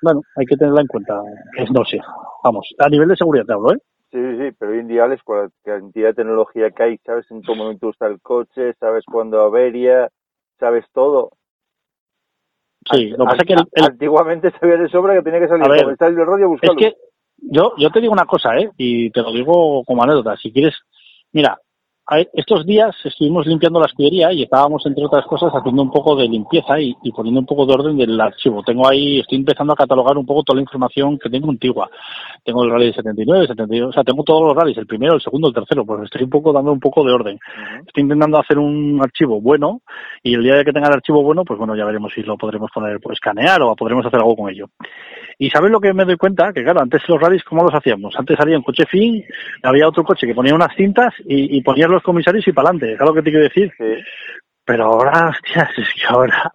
bueno, hay que tenerla en cuenta, es noche. Vamos, a nivel de seguridad te hablo, ¿eh? Sí, sí, sí, pero hoy en día, Alex, con la cantidad de tecnología que hay, sabes en qué momento está el coche, sabes cuándo avería, sabes todo. Sí, lo que pasa es que el, el, antiguamente sabía de sobra que tenía que salir a ver, el radio a. Es que yo, yo te digo una cosa, ¿eh? Y te lo digo como anécdota. Si quieres, mira, estos días estuvimos limpiando la escudería y estábamos, entre otras cosas, haciendo un poco de limpieza y, y, poniendo un poco de orden del archivo. Tengo ahí, estoy empezando a catalogar un poco toda la información que tengo antigua. Tengo el rally 79, 72, o sea, tengo todos los rallies, el primero, el segundo, el tercero, pues estoy un poco dando un poco de orden. Uh -huh. Estoy intentando hacer un archivo bueno y el día de que tenga el archivo bueno, pues bueno, ya veremos si lo podremos poner por escanear o podremos hacer algo con ello. Y ¿sabes lo que me doy cuenta? Que claro, antes los rallies, ¿cómo los hacíamos? Antes salía un coche fin, había otro coche que ponía unas cintas y, y ponías los comisarios y para adelante, ¿sabes lo que te quiero decir? Sí. Pero ahora, hostias, es que ahora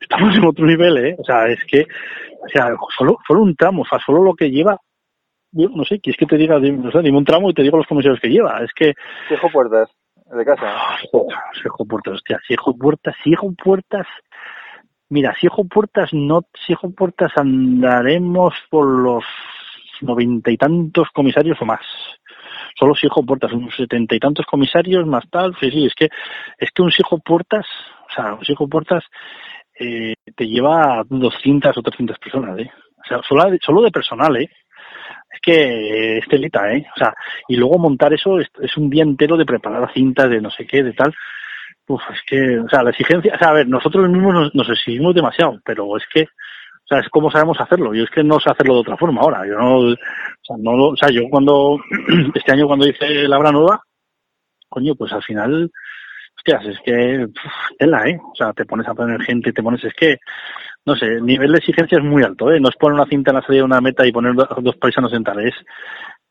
estamos en otro nivel, ¿eh? O sea, es que, o sea, solo, solo un tramo, o sea, solo lo que lleva, yo no sé, ¿quieres que te diga, no sé, dime un tramo y te digo los comisarios que lleva? Es que... Ciejo Puertas, de casa. Ciejo Puertas, hostia, Ciejo Puertas, Ciejo Puertas... Mira, Ciejo Puertas no, Ciejo Puertas andaremos por los noventa y tantos comisarios o más solo Sijo Puertas, unos setenta y tantos comisarios más tal, sí, sí, es que, es que un Sijo Puertas, o sea, un Sijo Puertas eh, te lleva 200 o 300 personas, ¿eh? O sea, solo solo de personal, ¿eh? Es que es telita, ¿eh? O sea, y luego montar eso es, es un día entero de preparar cintas, de no sé qué, de tal. Uf, es que, o sea, la exigencia, o sea, a ver, nosotros mismos nos, nos exigimos demasiado, pero es que, o sea, es como sabemos hacerlo. Yo es que no sé hacerlo de otra forma ahora. Yo no, o sea, no o sea, yo cuando, este año cuando hice Labra Nueva, coño, pues al final, hostias, es que, uf, tela, eh. O sea, te pones a poner gente, te pones, es que, no sé, el nivel de exigencia es muy alto, eh. No es poner una cinta en la salida de una meta y poner dos paisanos en tal, es,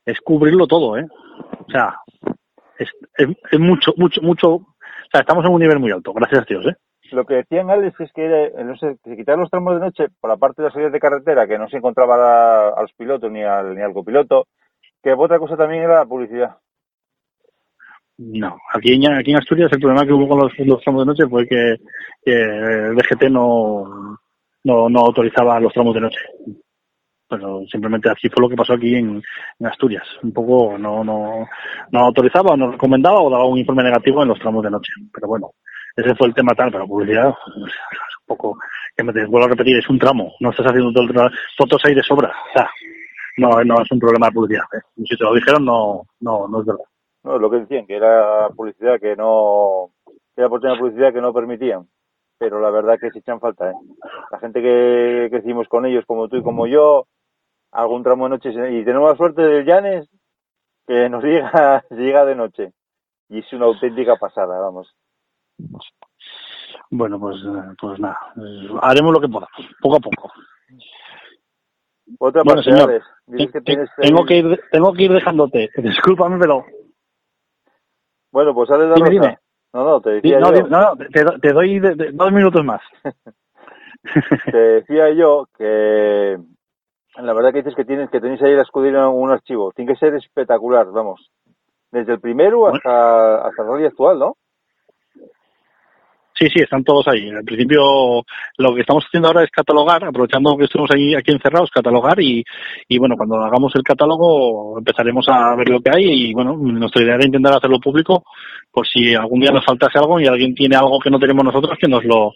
es cubrirlo todo, eh. O sea, es, es, es mucho, mucho, mucho, sea, estamos en un nivel muy alto, gracias a Dios, eh lo que decían Alex es que no sé, que quitar los tramos de noche por la parte de las salidas de carretera que no se encontraba a, a los pilotos ni al, ni al copiloto, que otra cosa también era la publicidad. No, aquí en, aquí en Asturias el problema que hubo con los, los tramos de noche fue que, que el DGT no, no, no autorizaba los tramos de noche. Pero simplemente así fue lo que pasó aquí en, Asturias. Un poco no, no, no autorizaba, no recomendaba o daba un informe negativo en los tramos de noche. Pero bueno, ese fue el tema tal, pero publicidad, es un poco, que me te vuelvo a repetir, es un tramo, no estás haciendo todo el tra- fotos ahí de sobra, o sea, no, no es un problema de publicidad, ¿eh? si te lo dijeron no, no, no es verdad. No, lo que decían, que era publicidad que no, era por de publicidad que no permitían. Pero la verdad que se echan falta, ¿eh? La gente que crecimos con ellos, como tú y como yo, algún tramo de noche, y tenemos la suerte del Llanes, que nos llega, llega de noche. Y es una auténtica pasada, vamos. Bueno, pues, pues nada, haremos lo que podamos, poco a poco. Otra Bueno, parte, señor, dices que tienes tengo que ir, tengo que ir dejándote, discúlpame, pero Bueno, pues Alex Dime, Rosa. dime. No, no, te decía no, yo. no, no, te, te doy de- de- dos minutos más. te decía yo que la verdad que dices que tienes que tenéis ahí la escudero en un archivo. Tiene que ser espectacular, vamos. Desde el primero hasta, hasta el rally actual, ¿no? Sí, sí, están todos ahí. Al principio lo que estamos haciendo ahora es catalogar, aprovechando que estamos ahí aquí encerrados, catalogar y, y bueno, cuando hagamos el catálogo empezaremos a ver lo que hay y bueno, nuestra idea era intentar hacerlo público por si algún día nos faltase algo y alguien tiene algo que no tenemos nosotros que nos lo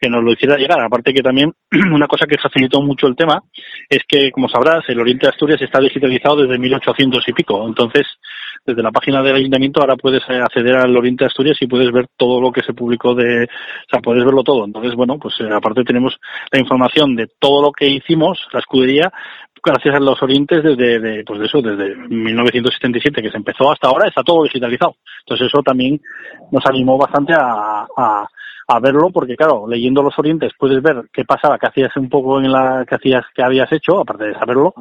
que nos lo hiciera llegar. Aparte que también una cosa que facilitó mucho el tema es que, como sabrás, el Oriente de Asturias está digitalizado desde 1800 y pico. Entonces, desde la página del ayuntamiento ahora puedes eh, acceder al Oriente de Asturias y puedes ver todo lo que se publicó de, o sea, puedes verlo todo. Entonces, bueno, pues eh, aparte tenemos la información de todo lo que hicimos, la escudería, gracias a los Orientes desde, de, pues de eso, desde 1977 que se empezó hasta ahora, está todo digitalizado. Entonces eso también nos animó bastante a, a, a verlo porque claro, leyendo los Orientes puedes ver qué pasaba, qué hacías un poco en la, qué hacías, qué habías hecho, aparte de saberlo,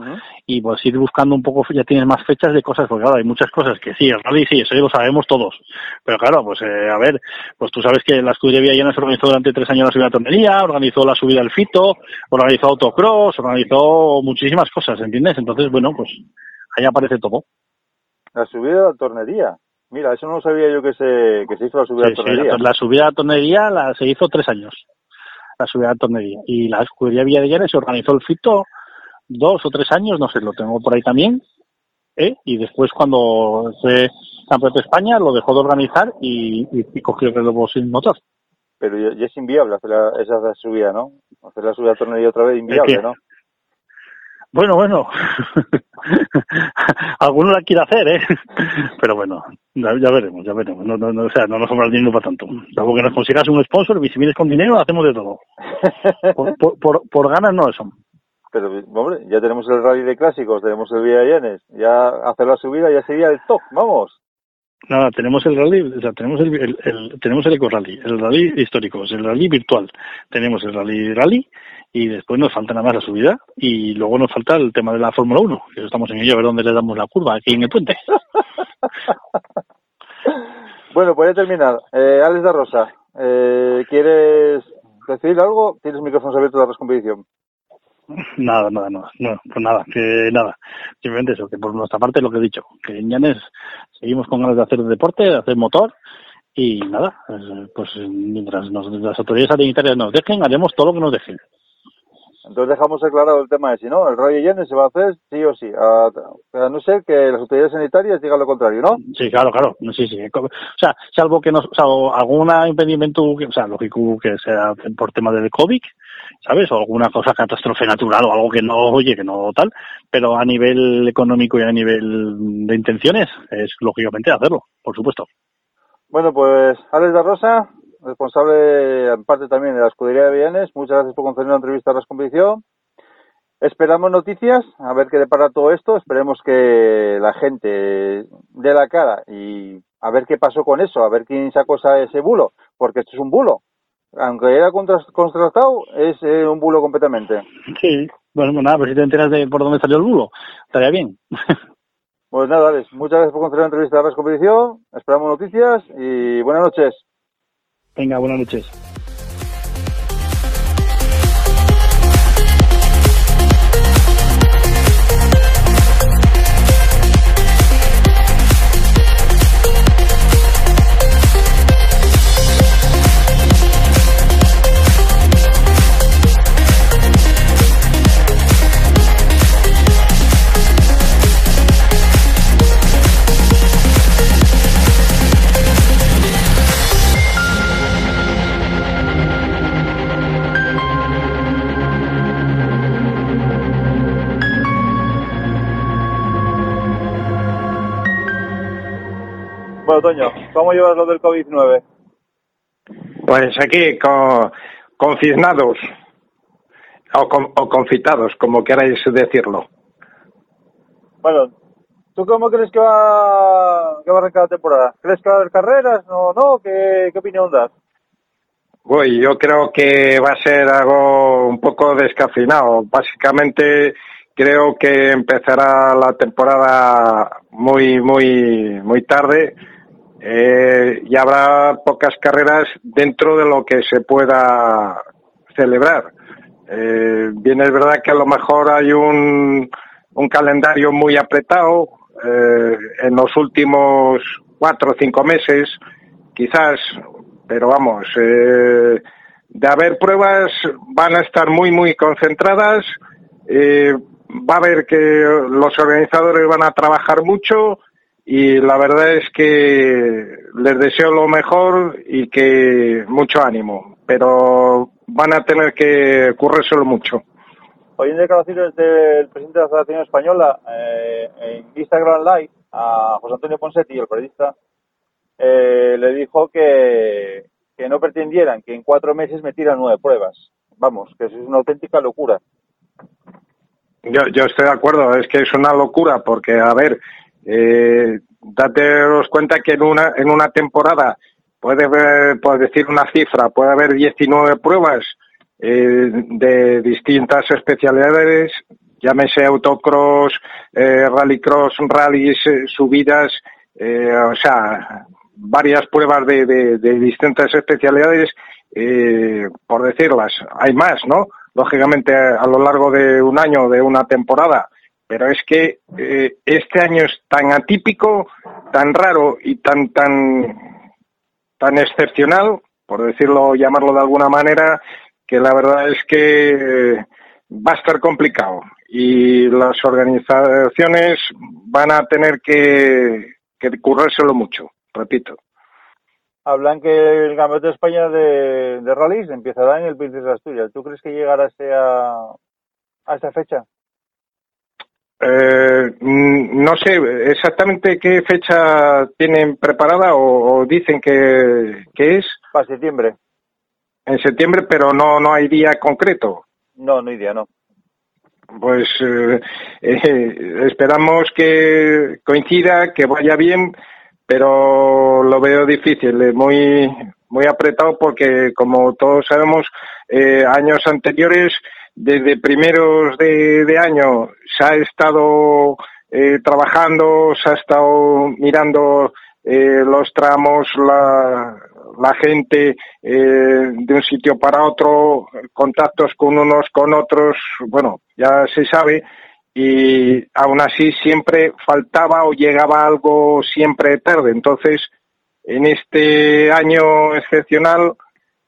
y pues ir buscando un poco, ya tienes más fechas de cosas, porque claro, hay muchas cosas que sí, el rally sí, eso ya lo sabemos todos, pero claro, pues eh, a ver, pues tú sabes que la escudería Villena se organizó durante tres años la subida a tornería, organizó la subida al fito, organizó autocross, organizó muchísimas cosas, ¿entiendes? Entonces, bueno, pues ahí aparece todo. La subida de la tornería. Mira, eso no sabía yo que se, que se hizo la subida Sí, sí, tornería. la, la subida a tornería la, se hizo tres años, la subida a tornería, y la escudería Villena se organizó el fito dos o tres años, no sé, lo tengo por ahí también, ¿eh? y después cuando fue Campeonato de España lo dejó de organizar y, y, y cogió el relevo sin motor. Pero ya, ya es inviable hacer la, esa subida, ¿no? Hacer la subida de tornería otra vez inviable? ¿no? Bueno, bueno, alguno la quiere hacer, ¿eh? Pero bueno, ya, ya veremos, ya veremos. No, no, no, o sea, no nos sobra el dinero para tanto. Salvo que nos consigas un sponsor y si vienes con dinero hacemos de todo. Por, por, por, por ganas no eso. Pero, hombre, ya tenemos el rally de clásicos, tenemos el Villa Llanes, ya hacer la subida ya sería el top, vamos. Nada, tenemos el rally, o sea, tenemos el, el, el- tenemos el eco rally, el rally histórico, el rally virtual, tenemos el rally rally y después nos falta nada más la subida y luego nos falta el tema de la Fórmula 1, que estamos en ello a ver dónde le damos la curva, aquí en el puente. Bueno, pues ya terminar. Eh, Alex da Rosa, eh, ¿quieres decir algo? Tienes micrófonos abiertos a la competición. Nada, nada, nada, no, pues nada, que nada, simplemente eso, que por nuestra parte lo que he dicho, que en Llanes seguimos con ganas de hacer deporte, de hacer motor y nada, eh, pues mientras nos, las autoridades sanitarias nos dejen, haremos todo lo que nos dejen. Entonces dejamos aclarado el tema de si no, el Rally Llanes se va a hacer sí o sí, a, a no ser que las autoridades sanitarias digan lo contrario, ¿no? Sí, claro, claro. Sí, sí. O sea, salvo que nos, o sea, o algún impedimento, o sea, lógico que sea por tema del COVID, ¿sabes? O alguna cosa, catástrofe natural o algo que no, oye, que no tal, pero a nivel económico y a nivel de intenciones, es lógicamente hacerlo, por supuesto. Bueno, pues Alex da Rosa, responsable en parte también de la escudería de Villanes, muchas gracias por conceder una entrevista a la competición. Esperamos noticias, a ver qué depara todo esto, esperemos que la gente dé la cara y a ver qué pasó con eso, a ver quién sacó ese bulo, porque esto es un bulo. Aunque era contra- contrastado, es eh, un bulo completamente. Sí. Bueno, pues nada, pero si te enteras de por dónde salió el bulo, estaría bien. Pues nada, Alex, muchas gracias por conceder la entrevista a la competición, esperamos noticias y buenas noches. Venga, buenas noches. Toño? ¿Cómo llevas lo del COVID-19? Pues aquí, con, confinados o, confitados, como queráis decirlo. Bueno, ¿tú cómo crees que va, que va a arrancar la temporada? ¿Crees que va a haber carreras? ¿No? no? ¿Qué, qué opinión das? Uy, yo creo que va a ser algo un poco descafeinado. Básicamente creo que empezará la temporada muy, muy, muy tarde eh, y habrá pocas carreras dentro de lo que se pueda celebrar. Eh, bien es verdad que a lo mejor hay un, un calendario muy apretado eh, en los últimos cuatro o cinco meses, quizás pero vamos, eh, de haber pruebas van a estar muy, muy concentradas. Eh, va a haber que los organizadores van a trabajar mucho y la verdad es que les deseo lo mejor y que mucho ánimo, pero van a tener que currérselo mucho. Hoy en declaraciones del presidente de la Federación Española eh, en Instagram Live a José Antonio Ponsetti, el periodista, eh, le dijo que, que no pretendieran que en cuatro meses metieran nueve pruebas. Vamos, que eso es una auténtica locura. Yo, yo estoy de acuerdo, es que es una locura porque, a ver, eh, dateos cuenta que en una, en una temporada puede haber, puedes decir una cifra, puede haber 19 pruebas eh, de distintas especialidades, llámese autocross, eh, rallycross, rallies, eh, subidas, eh, o sea, varias pruebas de, de, de distintas especialidades, eh, por decirlas. Hay más, ¿no? Lógicamente a lo largo de un año, de una temporada. Pero es que eh, este año es tan atípico, tan raro y tan, tan, tan excepcional, por decirlo, llamarlo de alguna manera, que la verdad es que va a estar complicado y las organizaciones van a tener que, que currárselo mucho repito. Hablan que el Campeonato de España de, de rallies empezará en el Princesa de Asturias. ¿Tú crees que llegará a, a esta fecha? Eh, mm, no sé exactamente qué fecha tienen preparada o, o dicen que, que, es. Para septiembre. En septiembre, pero no, no hay día concreto. No, no hay día, no. Pues eh, eh, esperamos que coincida, que vaya bien pero lo veo difícil, eh, muy muy apretado porque como todos sabemos eh, años anteriores desde primeros de, año se ha estado eh, trabajando, se ha estado mirando eh, los tramos, la, la gente eh, de un sitio para otro, contactos con unos con otros, bueno, ya se sabe, y aún así siempre faltaba o llegaba algo siempre tarde. Entonces, en este año excepcional,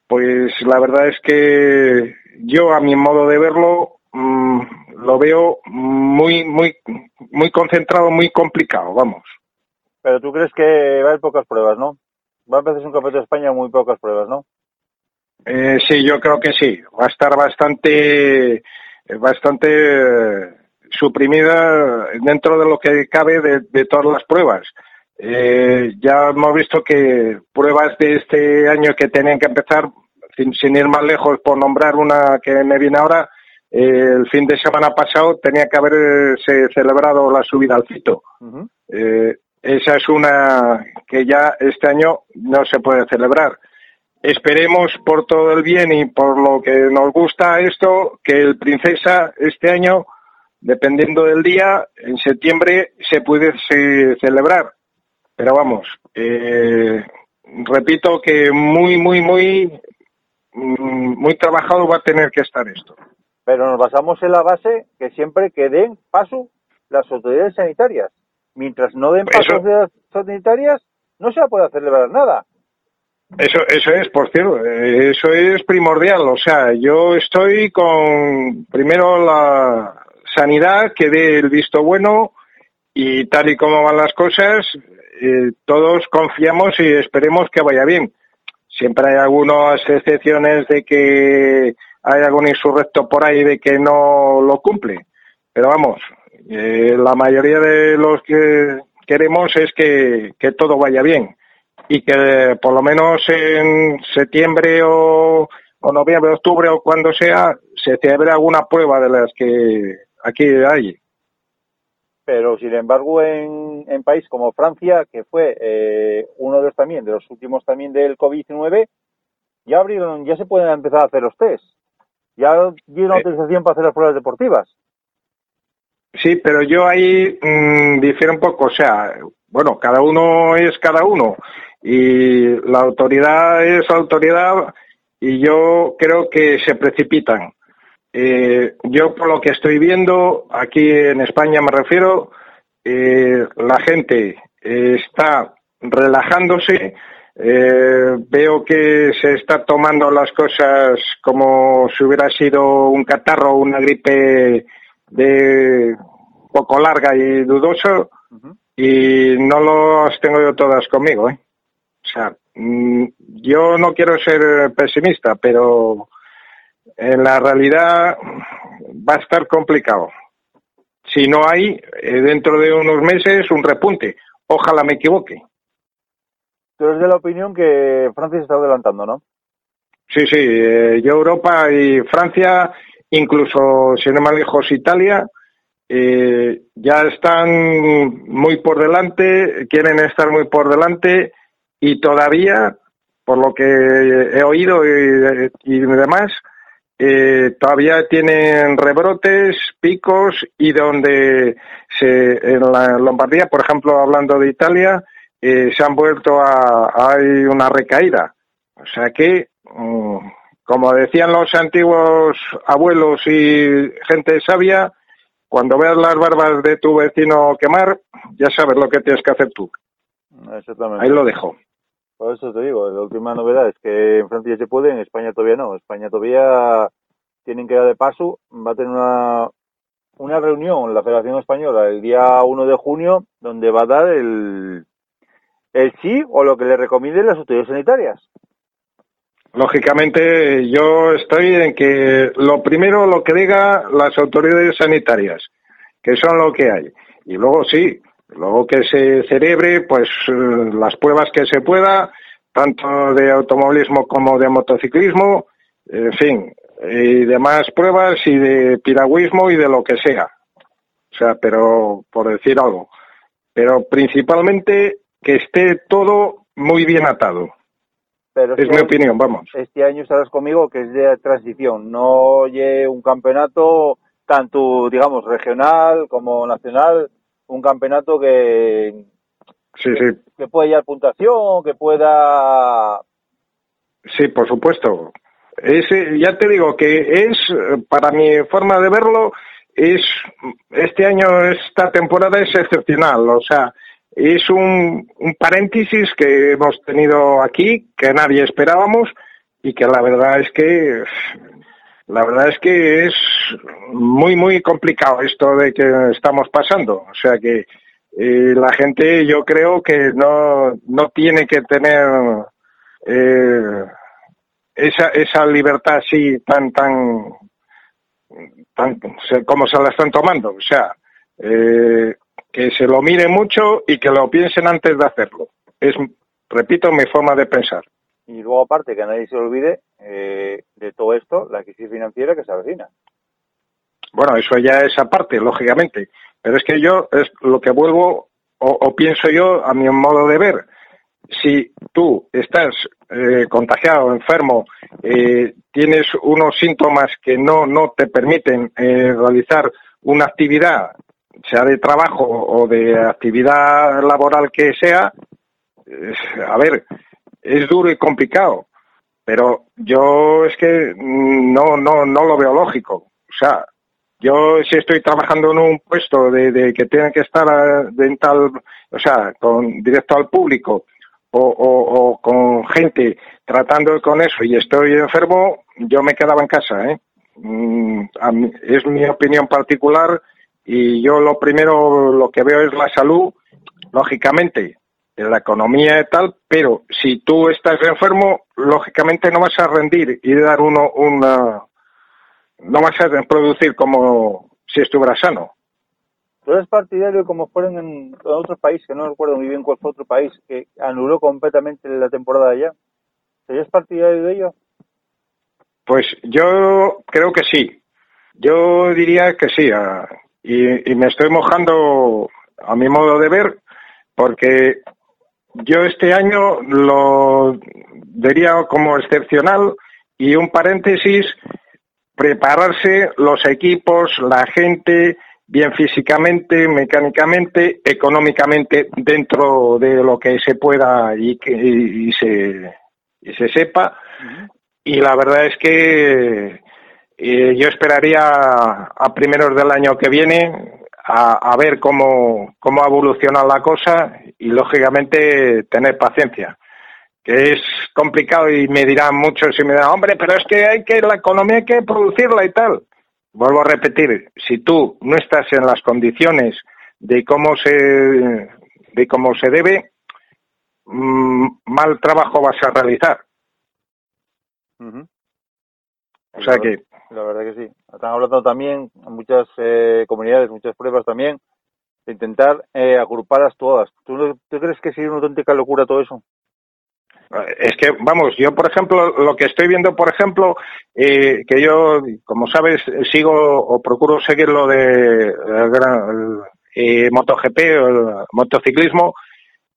pues la verdad es que yo, a mi modo de verlo, mmm, lo veo muy, muy, muy concentrado, muy complicado, vamos. Pero tú crees que va a haber pocas pruebas, ¿no? Va a empezar un campeonato de España muy pocas pruebas, ¿no? Eh, sí, yo creo que sí. Va a estar bastante, bastante suprimida dentro de lo que cabe de, de todas las pruebas. Eh, ya hemos visto que pruebas de este año que tenían que empezar, sin, sin ir más lejos, por nombrar una que me viene ahora, eh, el fin de semana pasado tenía que haberse celebrado la subida al Fito. Uh -huh. eh, esa es una que ya este año no se puede celebrar. Esperemos por todo el bien y por lo que nos gusta esto, que el Princesa este año dependiendo del día, en septiembre se pudiese celebrar. Pero vamos, eh, repito que muy, muy, muy, muy trabajado va a tener que estar esto. Pero nos basamos en la base que siempre que den paso las autoridades sanitarias. Mientras no den paso las sanitarias, no se va a poder celebrar nada. Eso, eso es, por cierto, eso es primordial. O sea, yo estoy con primero la, sanidad que dé el visto bueno y tal y como van las cosas, eh, todos confiamos y esperemos que vaya bien. Siempre hay algunas excepciones de que hay algún insurrecto por ahí de que no lo cumple. Pero vamos, eh, la mayoría de los que queremos es que, que todo vaya bien. y que por lo menos en septiembre o, o noviembre, octubre o cuando sea, se celebre alguna prueba de las que aquí hay. Pero, sin embargo, en, en país como Francia, que fue eh, uno de los también, de los últimos también del COVID-19, ya abrieron, ya se pueden empezar a hacer los test. Ya dieron autorización para hacer las pruebas deportivas. Sí, pero yo ahí mm, difiero un poco, o sea, bueno, cada uno es cada uno y la autoridad es autoridad y yo creo que se precipitan. Eh, yo por lo que estoy viendo, aquí en España me refiero, eh, la gente eh, está relajándose, veo que se está tomando las cosas como si hubiera sido un catarro o una gripe de poco larga y dudoso y no las tengo yo todas conmigo, ¿eh? O sea, mm, yo no quiero ser pesimista, pero en la realidad va a estar complicado. Si no hay, eh, dentro de unos meses, un repunte. Ojalá me equivoque. Tú eres de la opinión que Francia se está adelantando, ¿no? Sí, sí, eh, yo Europa y Francia, incluso si no me lejos Italia, eh, ya están muy por delante, quieren estar muy por delante y todavía, por lo que he oído y, y demás, eh, todavía tienen rebrotes, picos y donde se, en la Lombardía, por ejemplo, hablando de Italia, eh, se han vuelto a, hay una recaída. O sea que, mm, como decían los antiguos abuelos y gente sabia, cuando veas las barbas de tu vecino quemar, ya sabes lo que tienes que hacer tú. Exactamente. Ahí lo dejo. Por eso te digo, la última novedad es que en Francia se puede, en España todavía no. España todavía tienen que dar de paso, va a tener una, una reunión la Federación Española el día 1 de junio donde va a dar el, el sí o lo que le recomienden las autoridades sanitarias. Lógicamente, yo estoy en que lo primero lo que diga las autoridades sanitarias, que son lo que hay. Y luego sí, luego que se cerebre, pues eh, las pruebas que se pueda, tanto de automovilismo como de motociclismo, en fin, y demás pruebas y de piragüismo y de lo que sea. O sea, pero por decir algo. Pero principalmente que esté todo muy bien atado. Pero Es este mi opinión, vamos. Este año estarás conmigo que es de transición, no oye un campeonato tanto, digamos, regional como nacional, un campeonato que, Sí, sí, que pueda llevar puntuación, que pueda Sí, por supuesto. Es, eh, ya te digo que es, para mi forma de verlo, es este año, esta temporada es excepcional. O sea, es un, un paréntesis que hemos tenido aquí, que nadie esperábamos y que la verdad es que la verdad es que es muy muy complicado esto de que estamos pasando. O sea que eh, la gente yo creo que no no tiene que tener eh, esa esa libertad así tan tan tan como se la están tomando. O sea eh, que se lo miren mucho y que lo piensen antes de hacerlo. Es repito mi forma de pensar Y luego, aparte, que nadie se olvide eh, de todo esto, la crisis financiera que se avecina. bueno eso ya es aparte lógicamente pero es que yo es lo que vuelvo o, o pienso yo a mi modo de ver si tú estás eh, contagiado, enfermo, eh, tienes unos síntomas que no, no te permiten eh, realizar una actividad, sea de trabajo o de actividad laboral que sea, a ver, es duro y complicado, pero yo es que mm, no, no, no lo veo lógico. O sea, yo si estoy trabajando en un puesto de, de que tiene que estar eh, dental, o sea, con directo al público o, o, con gente tratando con eso y estoy enfermo, yo me quedaba en casa, ¿eh? Mm, mí- es mi opinión particular y yo lo primero lo que veo es la salud, lógicamente, de la economía y tal, pero si tú estás enfermo, lógicamente no vas a rendir y dar uno una no vas a producir como si estuviera sano. ¿Tú eres partidario como fueron en otros países, que no recuerdo muy bien cuál fue otro país, que anuló completamente la temporada allá? ¿Serías partidario de ello? Pues yo creo que sí. Yo diría que sí. ah, y, y me estoy mojando a mi modo de ver, porque yo este año lo vería como excepcional y un paréntesis, prepararse los equipos, la gente, bien físicamente, mecánicamente, económicamente, dentro de lo que se pueda y, que, y, y se, y se sepa. Y la verdad es que eh, yo esperaría a primeros del año que viene a, a ver cómo, cómo evoluciona la cosa y, lógicamente, tener paciencia que es complicado y me dirán muchos y me dirán, hombre, pero es que hay que, la economía hay que producirla y tal. Vuelvo a repetir, si tú no estás en las condiciones de cómo se, de cómo se debe, mmm, mal trabajo vas a realizar. O sea La que, La verdad que sí. Están hablando también en muchas eh, comunidades, muchas pruebas también, de intentar eh, agruparlas todas. ¿Tú, ¿Tú crees que sería una auténtica locura todo eso? Es que, vamos, yo, por ejemplo, lo que estoy viendo, por ejemplo, eh, que yo, como sabes, sigo o procuro seguir lo de el el, eh, MotoGP o el motociclismo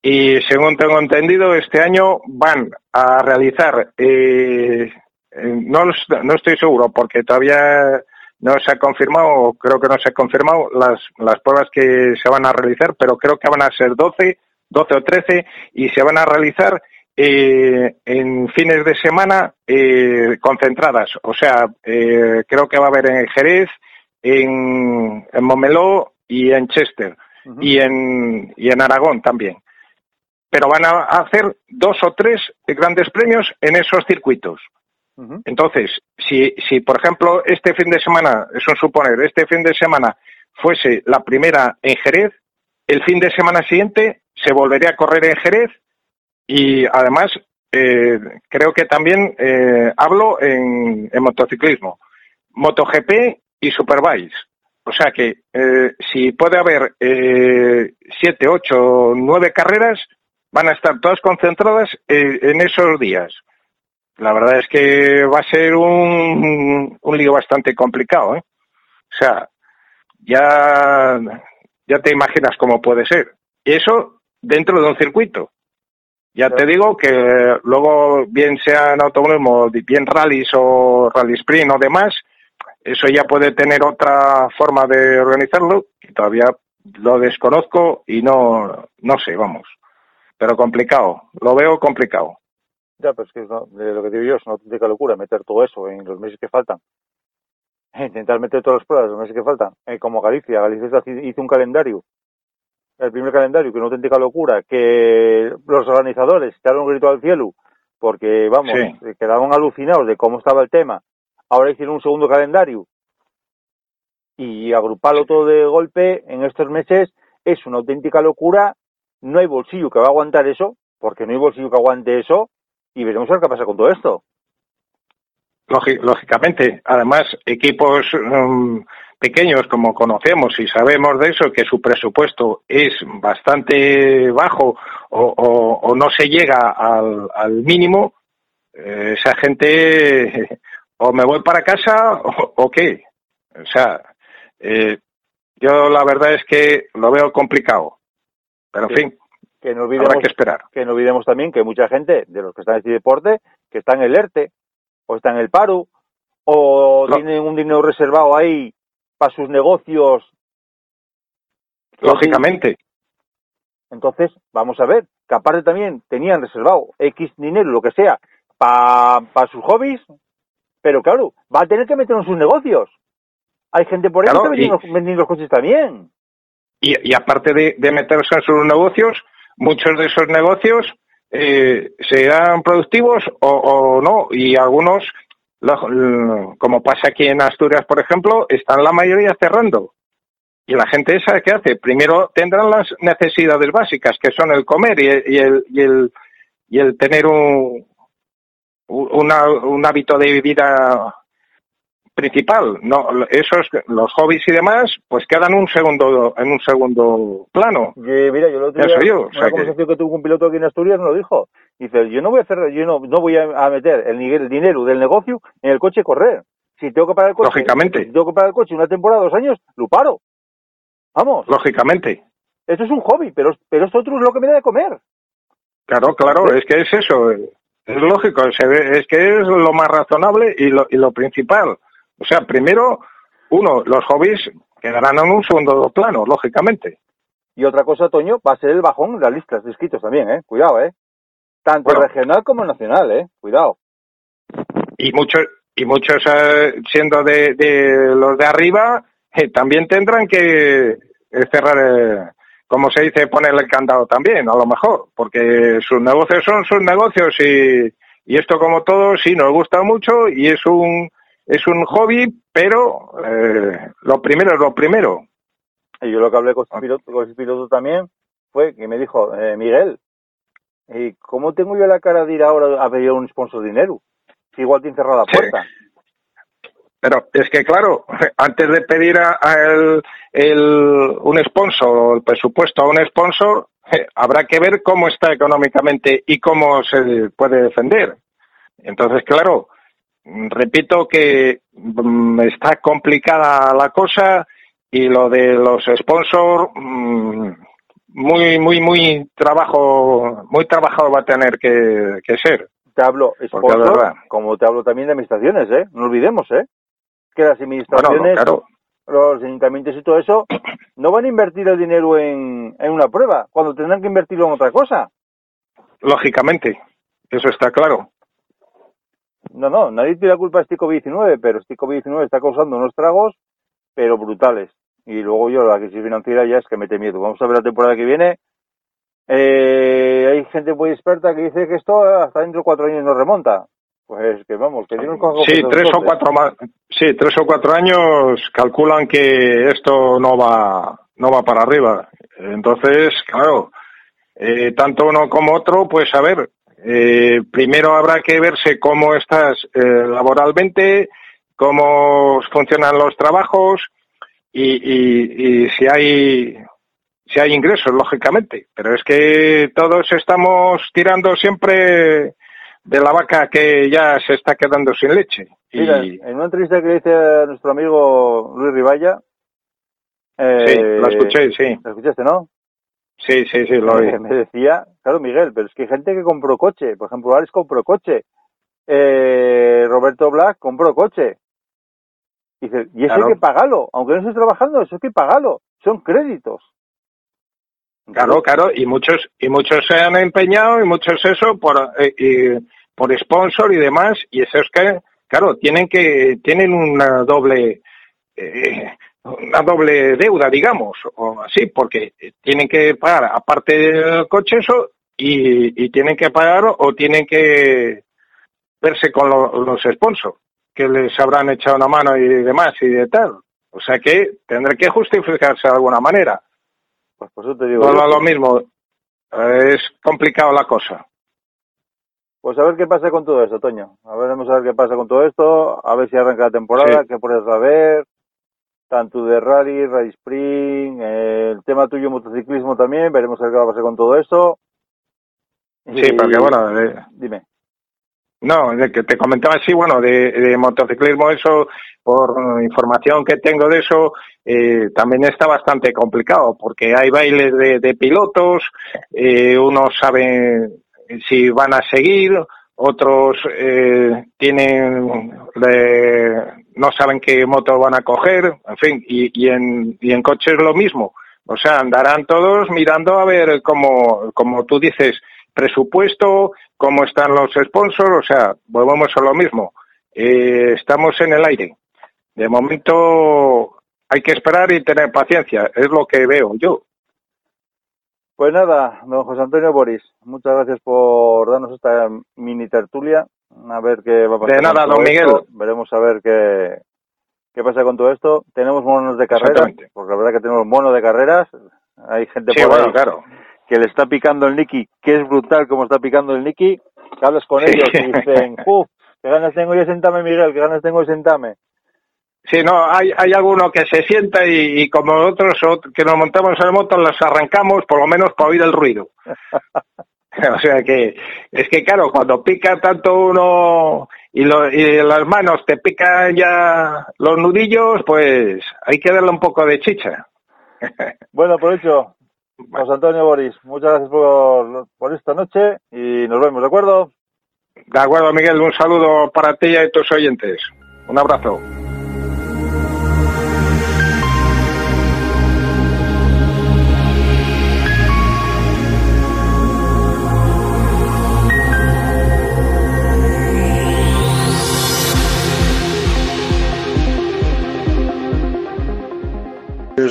y según tengo entendido, este año van a realizar, eh, eh, no, los- no estoy seguro porque todavía no se ha confirmado, o creo que no se ha confirmado las, las pruebas que se van a realizar, pero creo que van a ser 12, 12 o 13 y se van a realizar eh, en fines de semana eh, concentradas. O sea, eh, creo que va a haber en Jerez, en, en Momeló y en Chester y en, y en Aragón también. Pero van a hacer dos o tres grandes premios en esos circuitos. Entonces, si, si por ejemplo este fin de semana, es un suponer, este fin de semana fuese la primera en Jerez, el fin de semana siguiente se volvería a correr en Jerez y además eh, creo que también eh, hablo en, en motociclismo, MotoGP y Superbikes. O sea que eh, si puede haber eh, siete, ocho, nueve carreras, van a estar todas concentradas eh, en esos días. La verdad es que va a ser un, un lío bastante complicado, ¿eh? O sea, ya, ya te imaginas cómo puede ser. Y eso dentro de un circuito. Ya te digo que luego, bien sean automovilismo, bien rallies o rally sprint o demás, eso ya puede tener otra forma de organizarlo, que todavía lo desconozco y no, no sé, vamos. Pero complicado, lo veo complicado. Ya, que es no- de lo que digo yo, es una auténtica locura meter todo eso en los meses que faltan. Intentar meter todas las pruebas en los meses que faltan. Eh, como Galicia, Galicia hizo- un calendario, el primer calendario, que es una auténtica locura, que los organizadores echaron un grito al cielo, porque, vamos, Sí. eh, quedaban alucinados de cómo estaba el tema. Ahora hicieron un segundo calendario. Y agruparlo todo de golpe en estos meses es una auténtica locura. No hay bolsillo que va a aguantar eso, porque no hay bolsillo que aguante eso, y veremos a ver qué pasa con todo esto. Lógi- lógicamente, además, equipos mm, pequeños, como conocemos y sabemos de eso, que su presupuesto es bastante bajo o, o- o no se llega al, al mínimo, eh, esa gente o me voy para casa o, o qué. O sea, eh, yo la verdad es que lo veo complicado. Pero en Sí. fin, Que no olvidemos, habrá que esperar. que no olvidemos también que hay mucha gente de los que están en este deporte que está en el ERTE, o está en el paro, o No. tienen un dinero reservado ahí para sus negocios. Lógicamente. Entonces, vamos a ver, que aparte también tenían reservado X dinero, lo que sea, para sus hobbies, pero claro, va a tener que meterlo en sus negocios. Hay gente por ahí Claro, que venden, y- los, coches también. Y, y aparte de, de meterse en sus negocios, muchos de esos negocios eh, serán productivos o, o no. Y algunos, como pasa aquí en Asturias, por ejemplo, están la mayoría cerrando. Y la gente esa, ¿qué hace? Primero tendrán las necesidades básicas, que son el comer y el, y el, y el, y el tener un, una- un hábito de vida principal. No, esos, los hobbies y demás, pues quedan un segundo, en un segundo plano. Y, mira, yo lo Eso yo, o sea que- conversación que... tuvo un piloto aquí en Asturias, lo dijo. Dice, yo no voy a hacer, yo no, no voy a, meter el, dinero del negocio en el coche correr. Si tengo que parar el coche, Lógicamente. si tengo que parar el coche una temporada, dos años, lo paro. Vamos, Lógicamente. esto es un hobby, pero, pero esto otro es lo que me da de comer. Claro, claro, es que es eso. Es lógico, se ve- es que es lo más razonable y lo, y lo principal. O sea, primero, uno, los hobbies quedarán en un segundo plano, lógicamente. Y otra cosa, Toño, va a ser el bajón de las listas de inscritos también, ¿eh? Cuidado, ¿eh? Tanto Bueno. regional como nacional, ¿eh? Cuidado. y muchos y muchos eh, siendo de, de los de arriba eh, también tendrán que eh, cerrar eh, como se dice ponerle el candado también a lo mejor porque sus negocios son sus negocios y, y esto como todo sí nos gusta mucho y es un es un hobby pero eh, lo primero es lo primero Y yo lo que hablé con Ah. ese piloto, con ese piloto también fue que me dijo, eh, Miguel, ¿y cómo tengo yo la cara de ir ahora a pedir un sponsor de dinero? Si igual te han cerrado la Sí. puerta. Pero es que, claro, antes de pedir a, a el, el- un sponsor o el presupuesto a un sponsor, eh, habrá que ver cómo está económicamente y cómo se puede defender. Entonces, claro, repito que mm, está complicada la cosa y lo de los sponsors, mm, muy, muy, muy trabajo, muy trabajado va a tener que, que ser. Te hablo sponsor, como te hablo también de administraciones, ¿eh? No olvidemos, ¿eh? Que las Bueno, administraciones, claro, los ayuntamientos y todo eso, no van a invertir el dinero en, en una prueba, cuando tendrán que invertirlo en otra cosa. lógicamente, eso está claro. No, no, nadie tiene la culpa de este COVID-19, pero este COVID-19 está causando unos tragos, pero brutales. Y luego yo, la crisis financiera ya es que mete miedo. Vamos a ver la temporada que viene. Eh, hay gente muy experta que dice que esto hasta dentro de cuatro años no remonta. Pues que vamos, que Dios nos coja Sí, tres o cuatro más, sí, tres o cuatro años calculan que esto no va, no va para arriba. Entonces, claro, eh, tanto uno como otro, pues a ver, eh, primero habrá que verse cómo estás eh, laboralmente, cómo funcionan los trabajos y, y, y si hay si hay ingresos, lógicamente. Pero es que todos estamos tirando siempre de la vaca que ya se está quedando sin leche. Y, Mira, en una entrevista que le hice a nuestro amigo Luis Riballa, eh, sí, la escuché, sí. ¿La escuchaste, no? Sí, sí, sí, lo oí. me decía, claro, Miguel, pero es que hay gente que compró coche. Por ejemplo, Alex compró coche. Eh, Roberto Black compró coche. Dice, y eso Claro. hay que pagarlo. Aunque no estés trabajando, eso hay que pagarlo. Son créditos. Claro, claro, y muchos y muchos se han empeñado y muchos eso por eh, y por sponsor y demás y esos que claro tienen que tienen una doble eh, una doble deuda digamos o así porque tienen que pagar aparte del coche eso y, y tienen que pagar o tienen que verse con lo- los sponsors que les habrán echado una mano y demás y de tal o sea que tendré que justificarse de alguna manera Pues por eso te digo. A lo mismo. Es complicado la cosa. Pues a ver qué pasa con todo esto, Toño. A ver, vamos a ver qué pasa con todo esto. A ver si arranca la temporada, Sí. qué puedes ver. Tanto de rally, rally spring, eh, el tema tuyo motociclismo también. Veremos qué va a pasar con todo esto. Sí, Y- porque bueno, eh, Dime. no, de que te comentaba así, bueno, de, de motociclismo, eso, por información que tengo de eso, eh, también está bastante complicado, porque hay bailes de, de pilotos, eh, unos saben si van a seguir, otros eh, tienen le- no saben qué moto van a coger, en fin, y, y en y en coches lo mismo. O sea, andarán todos mirando a ver cómo, como tú dices, presupuesto, cómo están los sponsors, o sea, volvemos a lo mismo. Eh, estamos en el aire. De momento hay que esperar y tener paciencia, es lo que veo yo. Pues nada, don José Antonio Boris, muchas gracias por darnos esta mini tertulia. A ver qué va a pasar. De nada, don esto. Miguel. Veremos a ver qué, qué pasa con todo esto. Tenemos monos de carreras, porque la verdad que tenemos mono de carreras. Hay gente Sí, por bueno, ahí claro. que le está picando el Nicky, que es brutal como está picando el Nicky. Que hablas con Sí. ellos y dicen, ¡Uf! ¡Qué ganas tengo yo de sentarme, Miguel! ¡Qué ganas tengo de sentarme! Sí, no, hay, hay alguno que se sienta y, y como otros que nos montamos en la moto, los arrancamos por lo menos para oír el ruido. o sea que, es que claro, cuando pica tanto uno y, lo, y las manos te pican ya los nudillos, pues hay que darle un poco de chicha. bueno, por hecho, José Antonio Boris, muchas gracias por, por esta noche y nos vemos, ¿de acuerdo? De acuerdo, Miguel, un saludo para ti y tus oyentes. Un abrazo.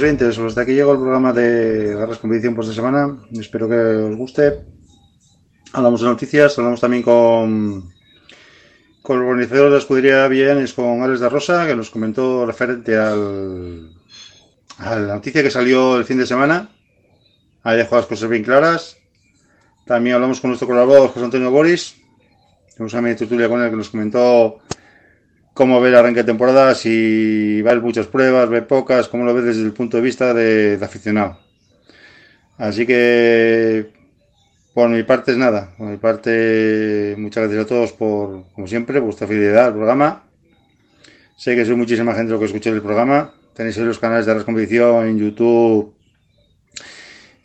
Oyentes, hasta aquí llegó el programa de Garras Competición por esta semana. Espero que os guste. Hablamos de noticias, hablamos también con, con el organizador de la escudería Villanes, con Alex de Rosa, que nos comentó referente al, a la noticia que salió el fin de semana. Ahí dejó las cosas bien claras. También hablamos con nuestro colaborador José Antonio Boris. Tenemos a mi tutulia con él que nos comentó cómo ve el arranque de temporada, si haber muchas pruebas, ve pocas, cómo lo ve desde el punto de vista de, aficionado. Así que, por mi parte es nada. Por mi parte, muchas gracias a todos por, como siempre, vuestra fidelidad al programa. Sé que soy muchísima gente lo que escuché el programa. Tenéis los canales de la competición en YouTube,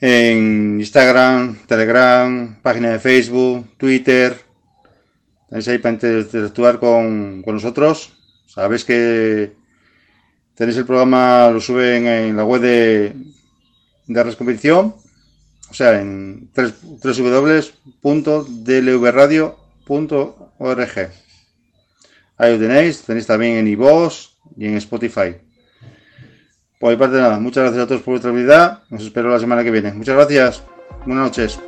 en Instagram, Telegram, página de Facebook, Twitter tenéis ahí para interactuar con, con, nosotros. Sabéis que tenéis el programa, lo suben en la web de, de Arras Competición, o sea, en www.dlvradio.org. Ahí lo tenéis, tenéis también en iVoox y en Spotify. Por mi parte nada, muchas gracias a todos por vuestra habilidad. Os espero la semana que viene. Muchas gracias. Buenas noches.